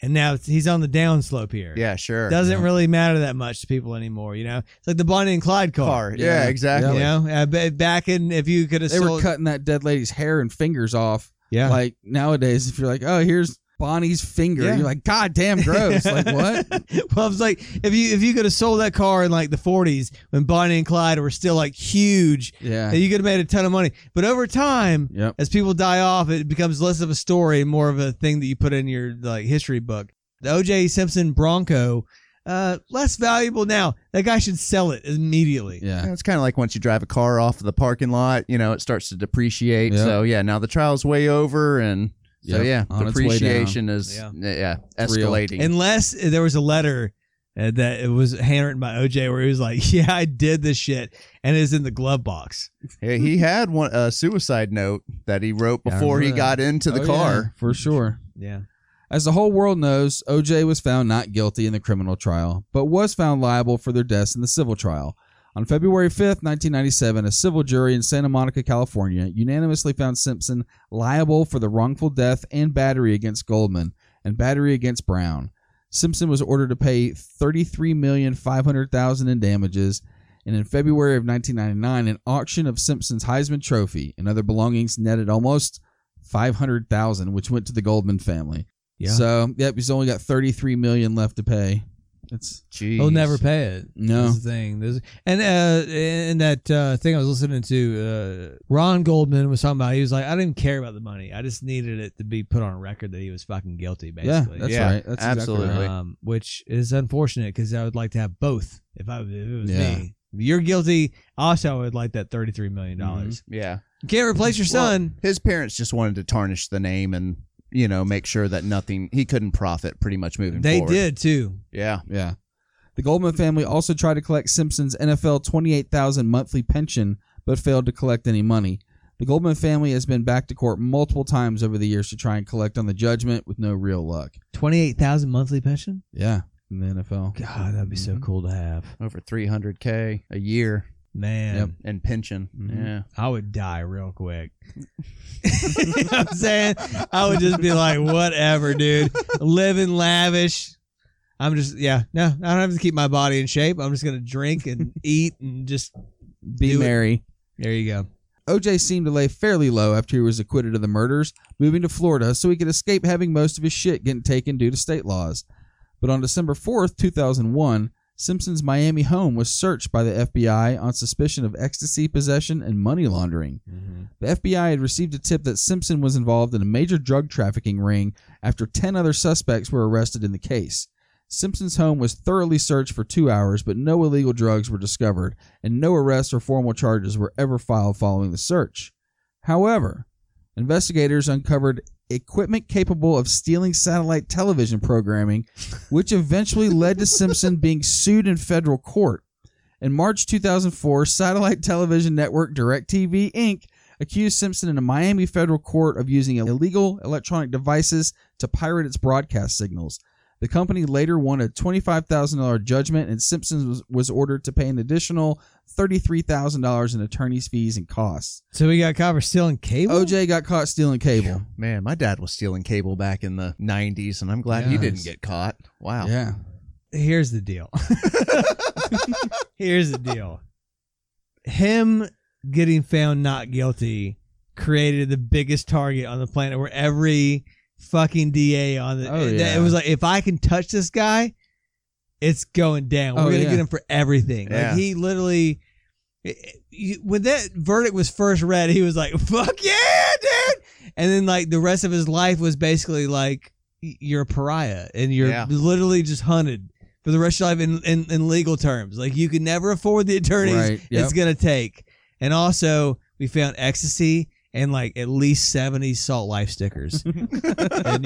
and now it's, he's on the downslope here. Yeah, sure. doesn't really matter that much to people anymore. You know, it's like the Bonnie and Clyde car. car. Yeah, Yeah. exactly. You know, uh, back in if you could have They were cutting that dead lady's hair and fingers off. yeah, Like nowadays, if you're like, oh, here's Bonnie's finger, Yeah. you're like, God damn, gross. like what? well, I was like, if you if you could have sold that car in like the 40s when Bonnie and Clyde were still like huge, Yeah. you could have made a ton of money. But over time, Yep. as people die off, it becomes less of a story and more of a thing that you put in your like history book. The O.J. Simpson Bronco, uh, less valuable now. That guy should sell it immediately. Yeah. Yeah, It's kind of like once you drive a car off of the parking lot, you know, it starts to depreciate. Yep. So yeah, now the trial's way over, and so yeah, on its way depreciation is Yeah. yeah, It's real. escalating. Unless there was a letter uh, that it was handwritten by OJ where he was like, "Yeah, I did this shit," and it's in the glove box. Yeah, he had one a suicide note that he wrote Yeah, I before he remember got into the Oh, car. yeah, for sure. Yeah. As the whole world knows, OJ was found not guilty in the criminal trial, but was found liable for their deaths in the civil trial. On February 5th, 1997, a civil jury in Santa Monica, California, unanimously found Simpson liable for the wrongful death and battery against Goldman and battery against Brown. Simpson was ordered to pay $33,500,000 in damages, and in February of 1999, an auction of Simpson's Heisman Trophy and other belongings netted almost 500,000, which went to the Goldman family. Yeah. So, yep, he's only got 33 million left to pay. It's Jeez. He'll never pay it. no. That's the thing. There's, and uh, in that uh, thing I was listening to, uh, Ron Goldman was talking about. He was like, "I didn't even care about the money. I just needed it to be put on record that he was fucking guilty." Yeah, Basically, that's Yeah, right. That's exactly absolutely. right. um, which is unfortunate because I would like to have both. If I if it was Yeah. me, if you're guilty. Also, I would like that thirty three million dollars. Yeah. You can't replace your Well, son. His parents just wanted to tarnish the name and you know make sure that nothing he couldn't profit pretty much moving they forward. did too. Yeah. Yeah. The Goldman family also tried to collect Simpson's NFL 28,000 monthly pension but failed to collect any money. The Goldman family has been back to court multiple times over the years to try and collect on the judgment with no real luck. Twenty eight thousand monthly pension. Yeah, in the NFL. God, that'd be so Mhm. cool to have. Over 300k a year Man, Yep. in pension. Mhm. Yeah. I would die real quick. you know I'm saying? I would just be like, whatever, dude. Living lavish. I'm just, yeah, no, I don't have to keep my body in shape. I'm just going to drink and eat and just, Be Do it. merry. there you go. OJ seemed to lay fairly low after he was acquitted of the murders, moving to Florida so he could escape having most of his shit getting taken due to state laws. But on December 4th, 2001, Simpson's Miami home was searched by the FBI on suspicion of ecstasy possession and money laundering. Mm-hmm. The FBI had received a tip that Simpson was involved in a major drug trafficking ring after 10 other suspects were arrested in the case. Simpson's home was thoroughly searched for two hours, but no illegal drugs were discovered, and no arrests or formal charges were ever filed following the search. However, investigators uncovered equipment capable of stealing satellite television programming, which eventually led to Simpson being sued in federal court. In March 2004, satellite television network DirecTV Inc. accused Simpson in a Miami federal court of using illegal electronic devices to pirate its broadcast signals. The company later won a $25,000 judgment, and Simpson was, was ordered to pay an additional $33,000 in attorney's fees and costs. So we got caught for stealing cable? OJ got caught stealing cable. Man, my dad was stealing cable back in the 90s, and I'm glad he Yes. didn't get caught. Wow. Yeah. Here's the deal. Here's the deal. Him getting found not guilty created the biggest target on the planet where every fucking DA on the Oh, it- yeah. it was like if I can touch this guy, it's going down. We're Oh, gonna yeah. get him for everything. Yeah. Like he literally when that verdict was first read, he was like, "Fuck yeah, dude!" And then like the rest of his life was basically like, "You're a pariah, and you're Yeah. literally just hunted for the rest of your life in, in, in legal terms. Like you can never afford the attorneys Right, yep. it's gonna take." And also, we found ecstasy and like at least seventy salt life stickers. And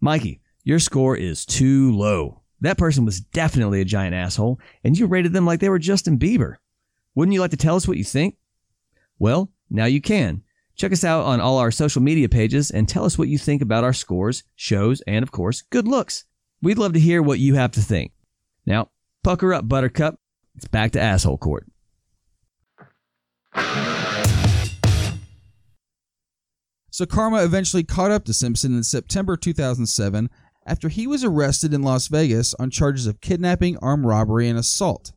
Mikey, your score is too low. That person was definitely a giant asshole, and you rated them like they were Justin Bieber. Wouldn't you like to tell us what you think? Well, now you can. Check us out on all our social media pages and tell us what you think about our scores, shows, and of course, good looks. We'd love to hear what you have to think. Now, pucker up, Buttercup. It's back to asshole court. So Karma eventually caught up to Simpson in September 2007 after he was arrested in Las Vegas on charges of kidnapping, armed robbery, and assault.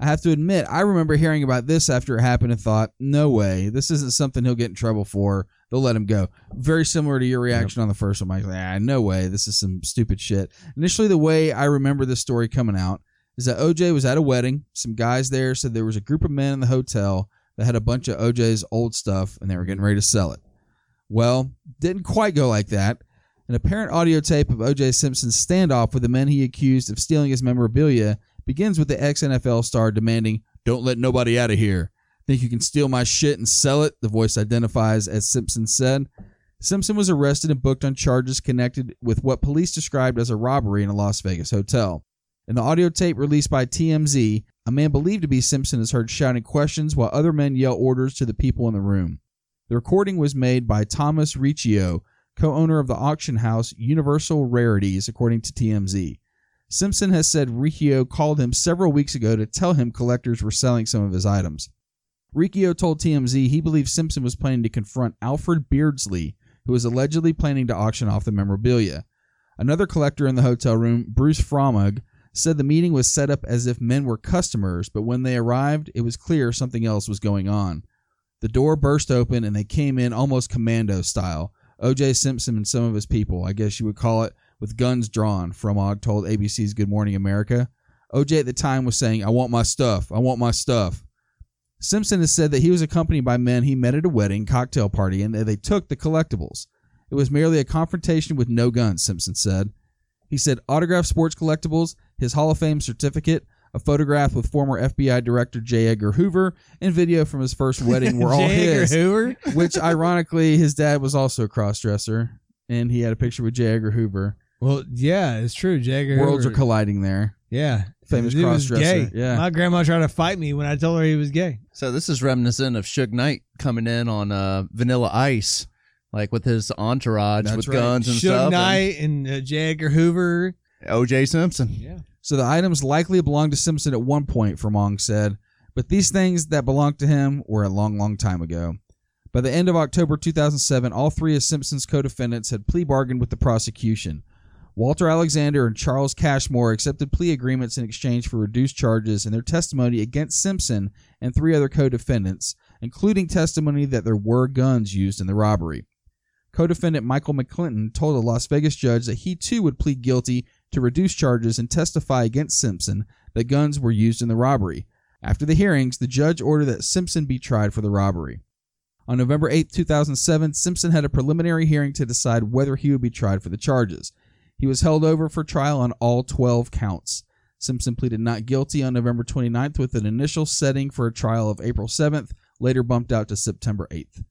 I have to admit, I remember hearing about this after it happened and thought, no way, this isn't something he'll get in trouble for. They'll let him go. Very similar to your reaction on the first one, Mike. Ah, no way, this is some stupid shit. Initially, the way I remember this story coming out is that OJ was at a wedding. Some guys there said there was a group of men in the hotel that had a bunch of OJ's old stuff and they were getting ready to sell it. Well, didn't quite go like that. An apparent audio tape of O.J. Simpson's standoff with the men he accused of stealing his memorabilia begins with the ex NFL star demanding, Don't let nobody out of here. Think you can steal my shit and sell it? The voice identifies as Simpson said. Simpson was arrested and booked on charges connected with what police described as a robbery in a Las Vegas hotel. In the audio tape released by TMZ, a man believed to be Simpson is heard shouting questions while other men yell orders to the people in the room. The recording was made by Thomas Riccio, co owner of the auction house Universal Rarities, according to TMZ. Simpson has said Riccio called him several weeks ago to tell him collectors were selling some of his items. Riccio told TMZ he believed Simpson was planning to confront Alfred Beardsley, who was allegedly planning to auction off the memorabilia. Another collector in the hotel room, Bruce Fromong, said the meeting was set up as if men were customers, but when they arrived, it was clear something else was going on. The door burst open and they came in almost commando style. O.J. Simpson and some of his people, I guess you would call it, with guns drawn, Fromong told ABC's Good Morning America. O.J. at the time was saying, I want my stuff. I want my stuff. Simpson has said that he was accompanied by men he met at a wedding cocktail party and that they took the collectibles. It was merely a confrontation with no guns, Simpson said. He said autographed sports collectibles, his Hall of Fame certificate, a photograph with former FBI Director J. Edgar Hoover, and video from his first wedding were all J. Edgar his. Hoover. Which, ironically, his dad was also a crossdresser, and he had a picture with J. Edgar Hoover. Well, yeah, it's true. Jagger. Worlds Hoover. are colliding there. Yeah, Famous The dude was cross-dresser, gay. yeah. my grandma tried to fight me when I told her he was gay. So this is reminiscent of Suge Knight coming in on uh, Vanilla Ice, like with his entourage That's with right. guns and Suge stuff. Knight and uh, J. Edgar Hoover. And O.J. Simpson. Yeah. So the items likely belonged to Simpson at one point, Fromong said, but these things that belonged to him were a long, long time ago. By the end of October 2007, all three of Simpson's co-defendants had plea bargained with the prosecution. Walter Alexander and Charles Cashmore accepted plea agreements in exchange for reduced charges in their testimony against Simpson and three other co-defendants, including testimony that there were guns used in the robbery. Co-defendant Michael McClinton told a Las Vegas judge that he too would plead guilty to reduce charges and testify against Simpson that guns were used in the robbery. After the hearings, the judge ordered that Simpson be tried for the robbery. On November 8, 2007, Simpson had a preliminary hearing to decide whether he would be tried for the charges. He was held over for trial on all 12 counts. Simpson pleaded not guilty on November 29th with an initial setting for a trial of April 7th, later bumped out to September 8th.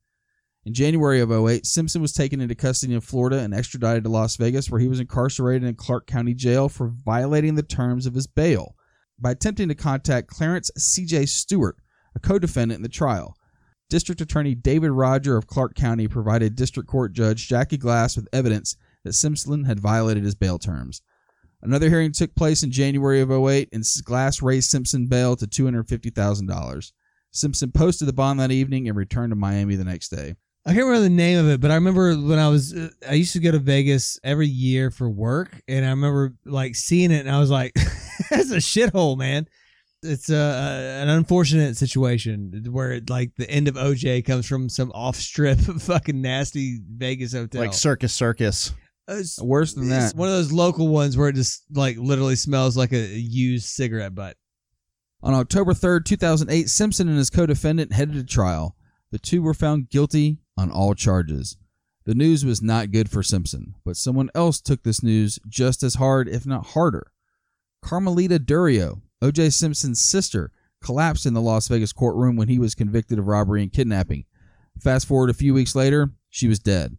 In January of 08, Simpson was taken into custody in Florida and extradited to Las Vegas, where he was incarcerated in Clark County Jail for violating the terms of his bail by attempting to contact Clarence C.J. Stewart, a co defendant in the trial. District Attorney David Roger of Clark County provided District Court Judge Jackie Glass with evidence that Simpson had violated his bail terms. Another hearing took place in January of 08, and Glass raised Simpson bail to $250,000. Simpson posted the bond that evening and returned to Miami the next day. I can't remember the name of it, but I remember when I was uh, I used to go to Vegas every year for work, and I remember like seeing it, and I was like, "That's a shithole, man." It's a, a an unfortunate situation where it, like the end of OJ comes from some off strip fucking nasty Vegas hotel. Like Circus Circus. Uh, it's- Worse than it's that. one of those local ones where it just like literally smells like a used cigarette butt. On October 3rd, 2008, Simpson and his co defendant headed to trial. The two were found guilty on all charges. The news was not good for Simpson, but someone else took this news just as hard, if not harder. Carmelita Durio, O.J. Simpson's sister, collapsed in the Las Vegas courtroom when he was convicted of robbery and kidnapping. Fast forward a few weeks later, she was dead.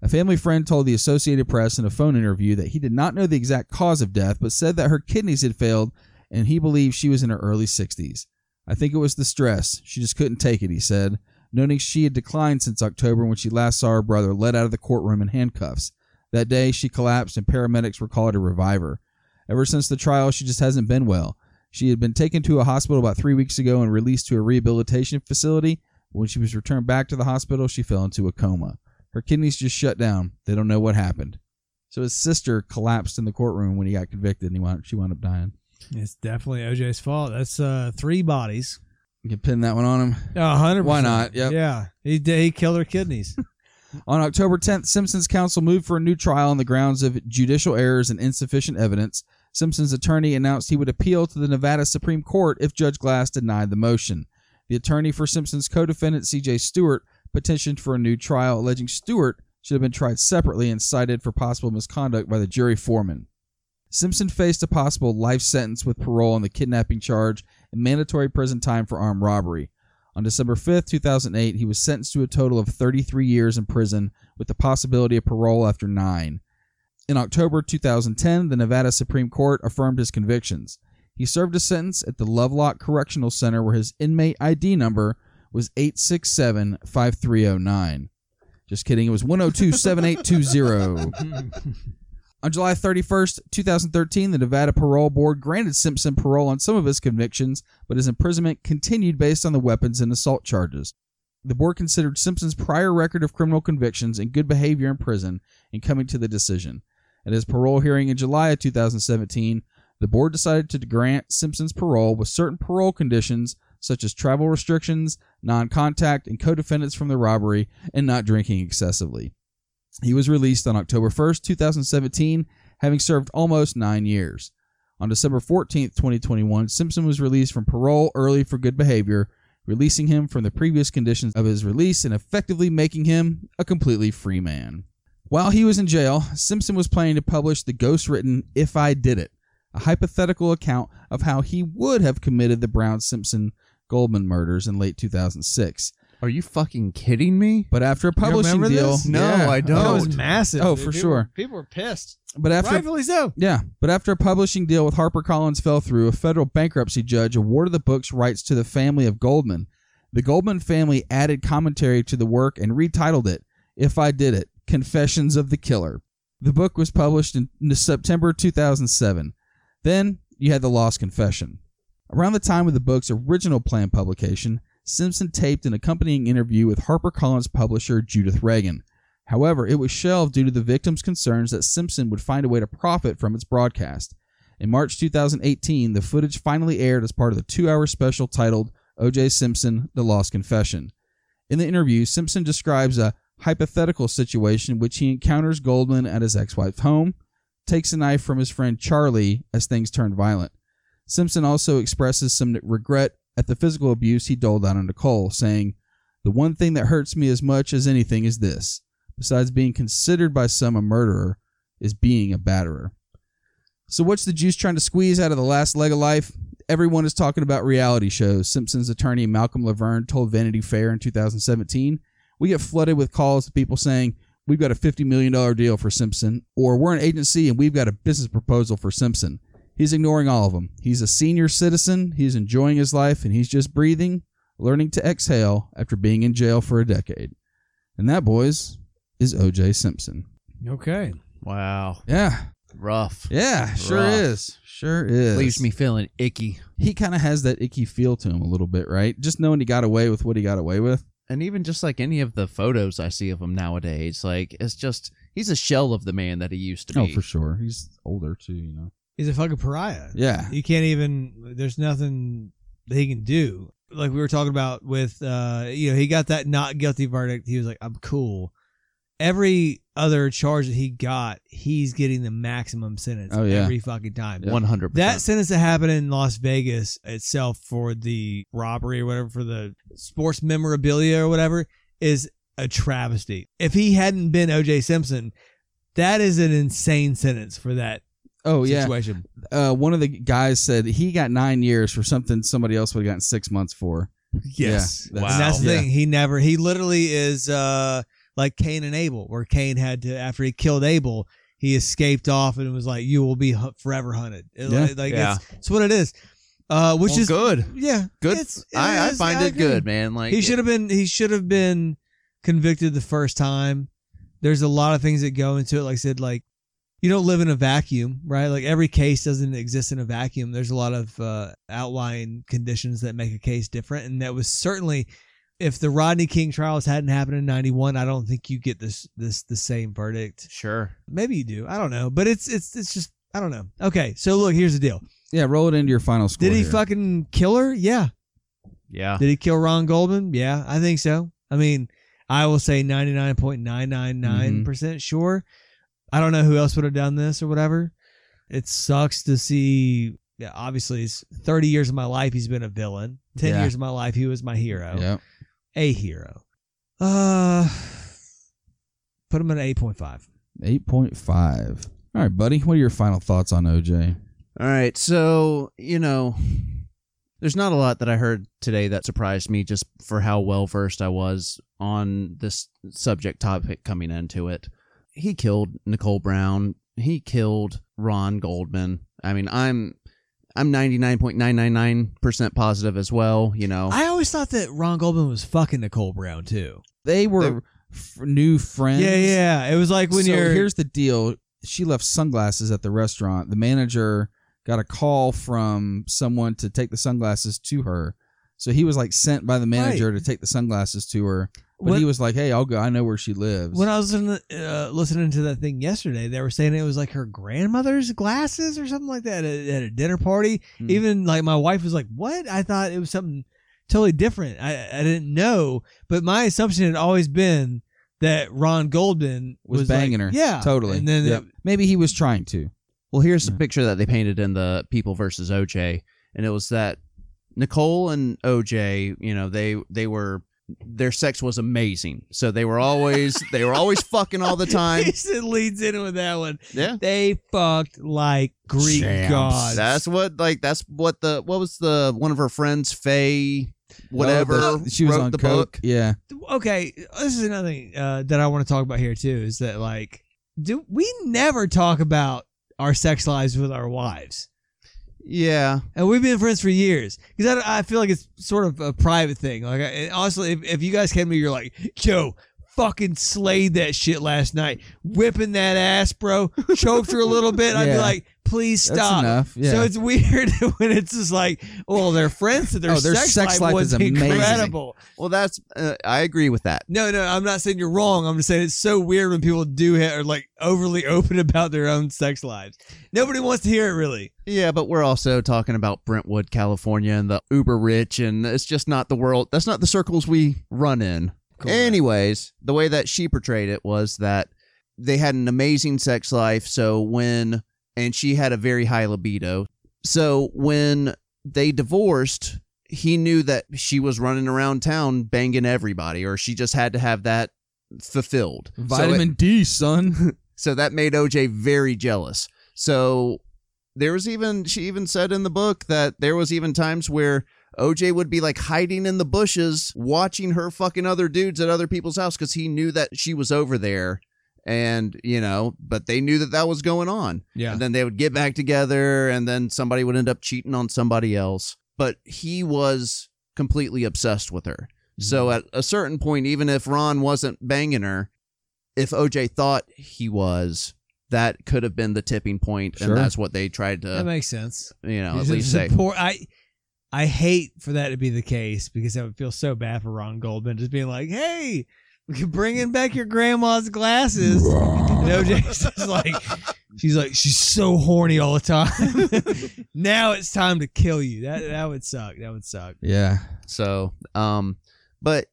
A family friend told the Associated Press in a phone interview that he did not know the exact cause of death, but said that her kidneys had failed and he believed she was in her early 60s. I think it was the stress. She just couldn't take it, he said, noting she had declined since October when she last saw her brother led out of the courtroom in handcuffs. That day, she collapsed and paramedics were called to revive her. Ever since the trial, she just hasn't been well. She had been taken to a hospital about three weeks ago and released to a rehabilitation facility. When she was returned back to the hospital, she fell into a coma. Her kidneys just shut down. They don't know what happened. So his sister collapsed in the courtroom when he got convicted, and he wound, she wound up dying. It's definitely OJ's fault. That's uh, three bodies. You can pin that one on him. Hundred. Why not? Yep. Yeah, he. He killed her kidneys. On October 10th, Simpson's counsel moved for a new trial on the grounds of judicial errors and insufficient evidence. Simpson's attorney announced he would appeal to the Nevada Supreme Court if Judge Glass denied the motion. The attorney for Simpson's co defendant, CJ Stewart, petitioned for a new trial, alleging Stewart should have been tried separately and cited for possible misconduct by the jury foreman. Simpson faced a possible life sentence with parole on the kidnapping charge and mandatory prison time for armed robbery. On December 5th, 2008, he was sentenced to a total of 33 years in prison with the possibility of parole after nine. In October 2010, the Nevada Supreme Court affirmed his convictions. He served a sentence at the Lovelock Correctional Center where his inmate ID number was 867-5309. Just kidding, it was 102-7820. On July 31st, 2013, the Nevada Parole Board granted Simpson parole on some of his convictions, but his imprisonment continued based on the weapons and assault charges. The board considered Simpson's prior record of criminal convictions and good behavior in prison in coming to the decision. At his parole hearing in July of 2017, the board decided to grant Simpson's parole with certain parole conditions such as travel restrictions, non contact, and co defendants from the robbery, and not drinking excessively. He was released on October 1st, 2017, having served almost nine years. On December 14th, 2021, Simpson was released from parole early for good behavior, releasing him from the previous conditions of his release and effectively making him a completely free man. While he was in jail, Simpson was planning to publish the ghost written If I Did It, a hypothetical account of how he would have committed the Brown Simpson Goldman murders in late 2006. Are you fucking kidding me? But after a publishing remember deal, this? No, Yeah. I don't. That was massive. Oh, dude. for People- sure. People were pissed. But after Rightfully so. Yeah, but after a publishing deal with HarperCollins fell through, a federal bankruptcy judge awarded the book's rights to the family of Goldman. The Goldman family added commentary to the work and retitled it, If I Did It Confessions of the Killer. The book was published in September 2007. Then you had The Lost Confession. Around the time of the book's original planned publication, Simpson taped an accompanying interview with HarperCollins publisher Judith Regan. However, it was shelved due to the victim's concerns that Simpson would find a way to profit from its broadcast. In March 2018, the footage finally aired as part of the two hour special titled O.J. Simpson The Lost Confession. In the interview, Simpson describes a hypothetical situation in which he encounters Goldman at his ex wife's home, takes a knife from his friend Charlie as things turn violent. Simpson also expresses some regret at the physical abuse he doled out on Nicole, saying, The one thing that hurts me as much as anything is this besides being considered by some a murderer, is being a batterer. So, what's the juice trying to squeeze out of the last leg of life? Everyone is talking about reality shows. Simpson's attorney Malcolm LaVergne told Vanity Fair in 2017 We get flooded with calls to people saying, We've got a $50 million deal for Simpson, or we're an agency and we've got a business proposal for Simpson. He's ignoring all of them. He's a senior citizen, he's enjoying his life, and he's just breathing, learning to exhale after being in jail for a decade. And that, boys, is OJ Simpson. Okay. Wow. Yeah. Rough. Yeah, sure Rough. is. Sure is. Leaves me feeling icky. He kind of has that icky feel to him a little bit, right? Just knowing he got away with what he got away with. And even just like any of the photos I see of him nowadays, like it's just he's a shell of the man that he used to oh, be. Oh, for sure. He's older too, you know. He's a fucking pariah. Yeah. You can't even. There's nothing that he can do. Like we were talking about with, uh, you know, he got that not guilty verdict. He was like, "I'm cool." Every other charge that he got, he's getting the maximum sentence. Oh, yeah. every fucking time. One hundred That sentence that happened in Las Vegas itself for the robbery or whatever, for the sports memorabilia or whatever, is a travesty. If he hadn't been OJ Simpson, that is an insane sentence for that Oh, yeah. Uh, one of the guys said he got nine years for something somebody else would have gotten six months for. Yes. Yeah, And that's the Yeah. thing. He never, he literally is uh, like Cain and Abel, where Cain had to, after he killed Abel, he escaped off and was like, you will be hu- forever hunted. It- Yeah. Like, like Yeah. It's, it's what it is. Uh, which Well, is good. Yeah. Good. It's, I, I is- find it good, man. Like he should have been he should have been convicted the first time there's a lot of things that go into it like i said like you don't live in a vacuum, right? Like every case doesn't exist in a vacuum. There's a lot of uh, outlying conditions that make a case different, and that was certainly. If the Rodney King trials hadn't happened in '91, I don't think you get this this the same verdict. Sure. Maybe you do. I don't know, but it's it's it's just I don't know. Okay, so look, here's the deal. Yeah, roll it into your final score. Did he here. fucking kill her? Yeah. Yeah. Did he kill Ron Goldman? Yeah, I think so. I mean, I will say 99.999% sure. I don't know who else would have done this or whatever. It sucks to see. Yeah, obviously, it's 30 years of my life he's been a villain. 10 Yeah. years of my life he was my hero. Yep. A hero. Uh, put him at 8.5. 8.5. All right, buddy. What are your final thoughts on OJ? All right. So, you know, there's not a lot that I heard today that surprised me just for how well versed I was on this subject topic coming into it. He killed Nicole Brown. He killed Ron Goldman. I mean, I'm I'm 99.999% positive as well, you know. I always thought that Ron Goldman was fucking Nicole Brown, too. They were They're- f- new friends. Yeah, yeah. It was like when so you're. here's the deal. She left sunglasses at the restaurant. The manager got a call from someone to take the sunglasses to her. So he was like sent by the manager to take the sunglasses to her. But When- he was like, "Hey, I'll go. I know where she lives." When I was listening, uh, listening to that thing yesterday, they were saying it was like her grandmother's glasses or something like that at, at a dinner party. Hmm. Even like my wife was like, "What?" I thought it was something totally different. I I didn't know, but my assumption had always been that Ron Goldman was, was, banging like, her. Yeah, totally. And then Yep. it- maybe he was trying to. Well, here's the Yeah. picture that they painted in the People versus OJ, and it was that Nicole and OJ, you know, they they were their sex was amazing. So they were always they were always fucking all the time. he said leads in with that one. Yeah. They fucked like Greek Champs. gods. That's what like that's what the what was the one of her friends Faye whatever Oh, she was wrote on the coke. book. Yeah. okay, this is another thing uh, that I want to talk about here too. Is that like, do we never talk about our sex lives with our wives? Yeah. And we've been friends for years because I, I feel like it's sort of a private thing. Like, I, honestly, if, if you guys came to me, you're like, Joe, fucking slayed that shit last night, whipping that ass, bro, choked her a little bit. I'd be Yeah. like, please That's stop. enough. Yeah. So it's weird when it's just like, well, they're friends, so their, Oh, their sex, sex life, life was is amazing. incredible. Well, that's uh, I agree with that. No, no, I'm not saying you're wrong. I'm just saying it's so weird when people do ha- are like overly open about their own sex lives. Nobody wants to hear it, really. Yeah, but we're also talking about Brentwood, California, and the uber rich, and it's just not the world. That's not the circles we run in. Anyways, the way that she portrayed it was that they had an amazing sex life. So when, and she had a very high libido. So when they divorced, he knew that she was running around town banging everybody, or she just had to have that fulfilled. So it- Vitamin D, son. so that made OJ very jealous. So there was even she even said in the book that there was even times where OJ would be like hiding in the bushes watching her fucking other dudes at other people's house cuz he knew that she was over there and you know but they knew that that was going on Yeah. and then they would get back together and then somebody would end up cheating on somebody else but he was completely obsessed with her mm-hmm. so at a certain point even if Ron wasn't banging her if OJ thought he was that could have been the tipping point Sure. and that's what they tried to. that makes sense. you know at least say I, I hate for that to be the case because I would feel so bad for Ron Goldman just being like, hey, we can bring in back your grandma's glasses. and OJ's just like, she's like, she's so horny all the time. now it's time to kill you. That that would suck. That would suck. yeah. So, um, but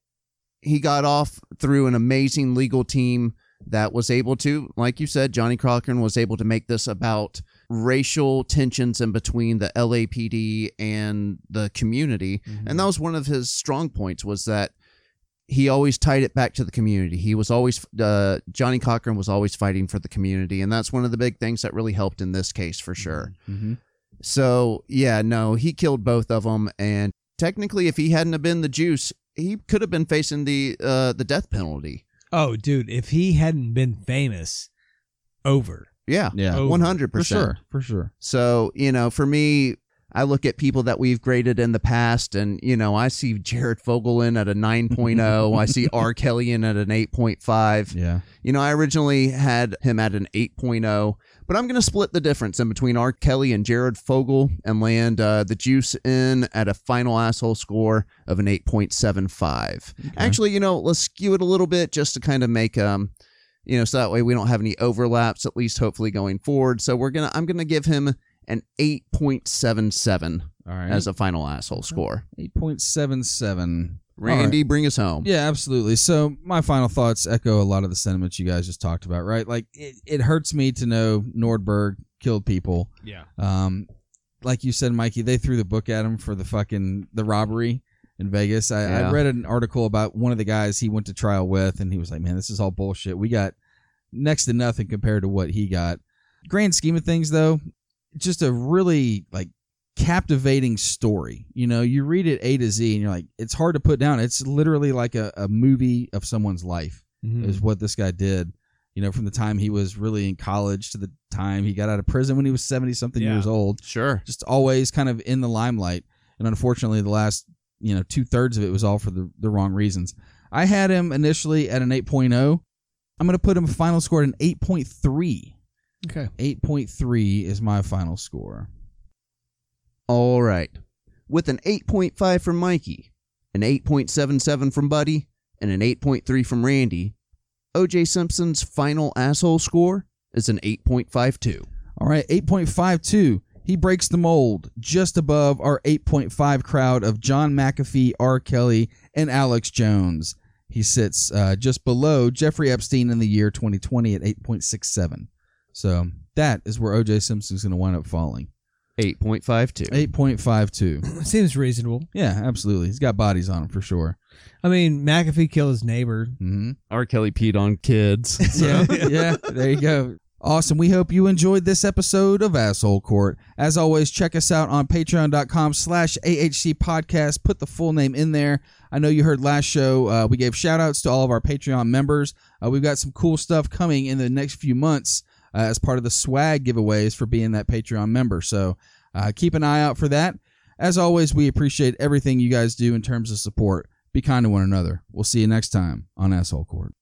he got off through an amazing legal team that was able to, like you said, Johnnie Cochran was able to make this about racial tensions in between the LAPD and the community, and that was one of his strong points was that he always tied it back to the community. He was always uh, Johnnie Cochran was always fighting for the community, and that's one of the big things that really helped in this case for sure. Mm-hmm. So yeah, no, he killed both of them, and technically, if he hadn't have been the juice, he could have been facing the uh, the death penalty. Oh, dude, if he hadn't been famous, over. Yeah, Yeah. Oh, one hundred For percent. sure. For sure. So you know, for me, I look at people that we've graded in the past, and you know, I see Jared Fogelin at a 9.0. I see R. Kelly in at an 8.5. Yeah. You know, I originally had him at an 8.0, but I'm going to split the difference in between R. Kelly and Jared Fogle and land uh, the juice in at a final asshole score of an 8.75. Actually, you know, let's skew it a little bit just to kind of make um, you know, so that way we don't have any overlaps. At least hopefully going forward. So we're gonna, I'm gonna give him an 8.77 All right. as a final asshole score. 8.77. Randy, bring us home. Yeah, absolutely. So my final thoughts echo a lot of the sentiments you guys just talked about, right? Like it, it hurts me to know Nordberg killed people. Yeah. Um, like you said, Mikey, they threw the book at him for the fucking the robbery in Vegas. I, I read an article about one of the guys he went to trial with, and he was like, "Man, this is all bullshit. We got next to nothing compared to what he got." Grand scheme of things, though, just a really like captivating story. You know, you read it A to Z, and you're like, it's hard to put down. It's literally like a, a movie of someone's life Mm-hmm. is what this guy did. You know, from the time he was really in college to the time he got out of prison when he was 70 something Yeah. years old. Sure. Just always kind of in the limelight. And unfortunately, the last, you know, two thirds of it was all for the, the wrong reasons. I had him initially at an 8.0. I'm going to put him a final score at an 8.3. Okay. 8.3 is my final score. All right. With an 8.5 from Mikey, an 8.77 from Buddy, and an 8.3 from Randy, OJ Simpson's final asshole score is an 8.52. All right, 8.52. He breaks the mold just above our 8.5 crowd of John McAfee, R. Kelly, and Alex Jones. He sits uh, just below Jeffrey Epstein in the year 2020 at 8.67. So that is where OJ Simpson's going to wind up falling. 8.52. 8.52. Seems reasonable. Yeah, absolutely. He's got bodies on him for sure. I mean, McAfee killed his neighbor. hmm R. Kelly peed on kids. yeah, yeah, there you go. Awesome. We hope you enjoyed this episode of Asshole Court. As always, check us out on patreon.com slash AHC podcast. Put the full name in there. I know you heard last show. Uh, we gave shout outs to all of our Patreon members. Uh, we've got some cool stuff coming in the next few months uh, as part of the swag giveaways for being that Patreon member. So uh, keep an eye out for that. As always, we appreciate everything you guys do in terms of support. Be kind to one another. We'll see you next time on Asshole Court.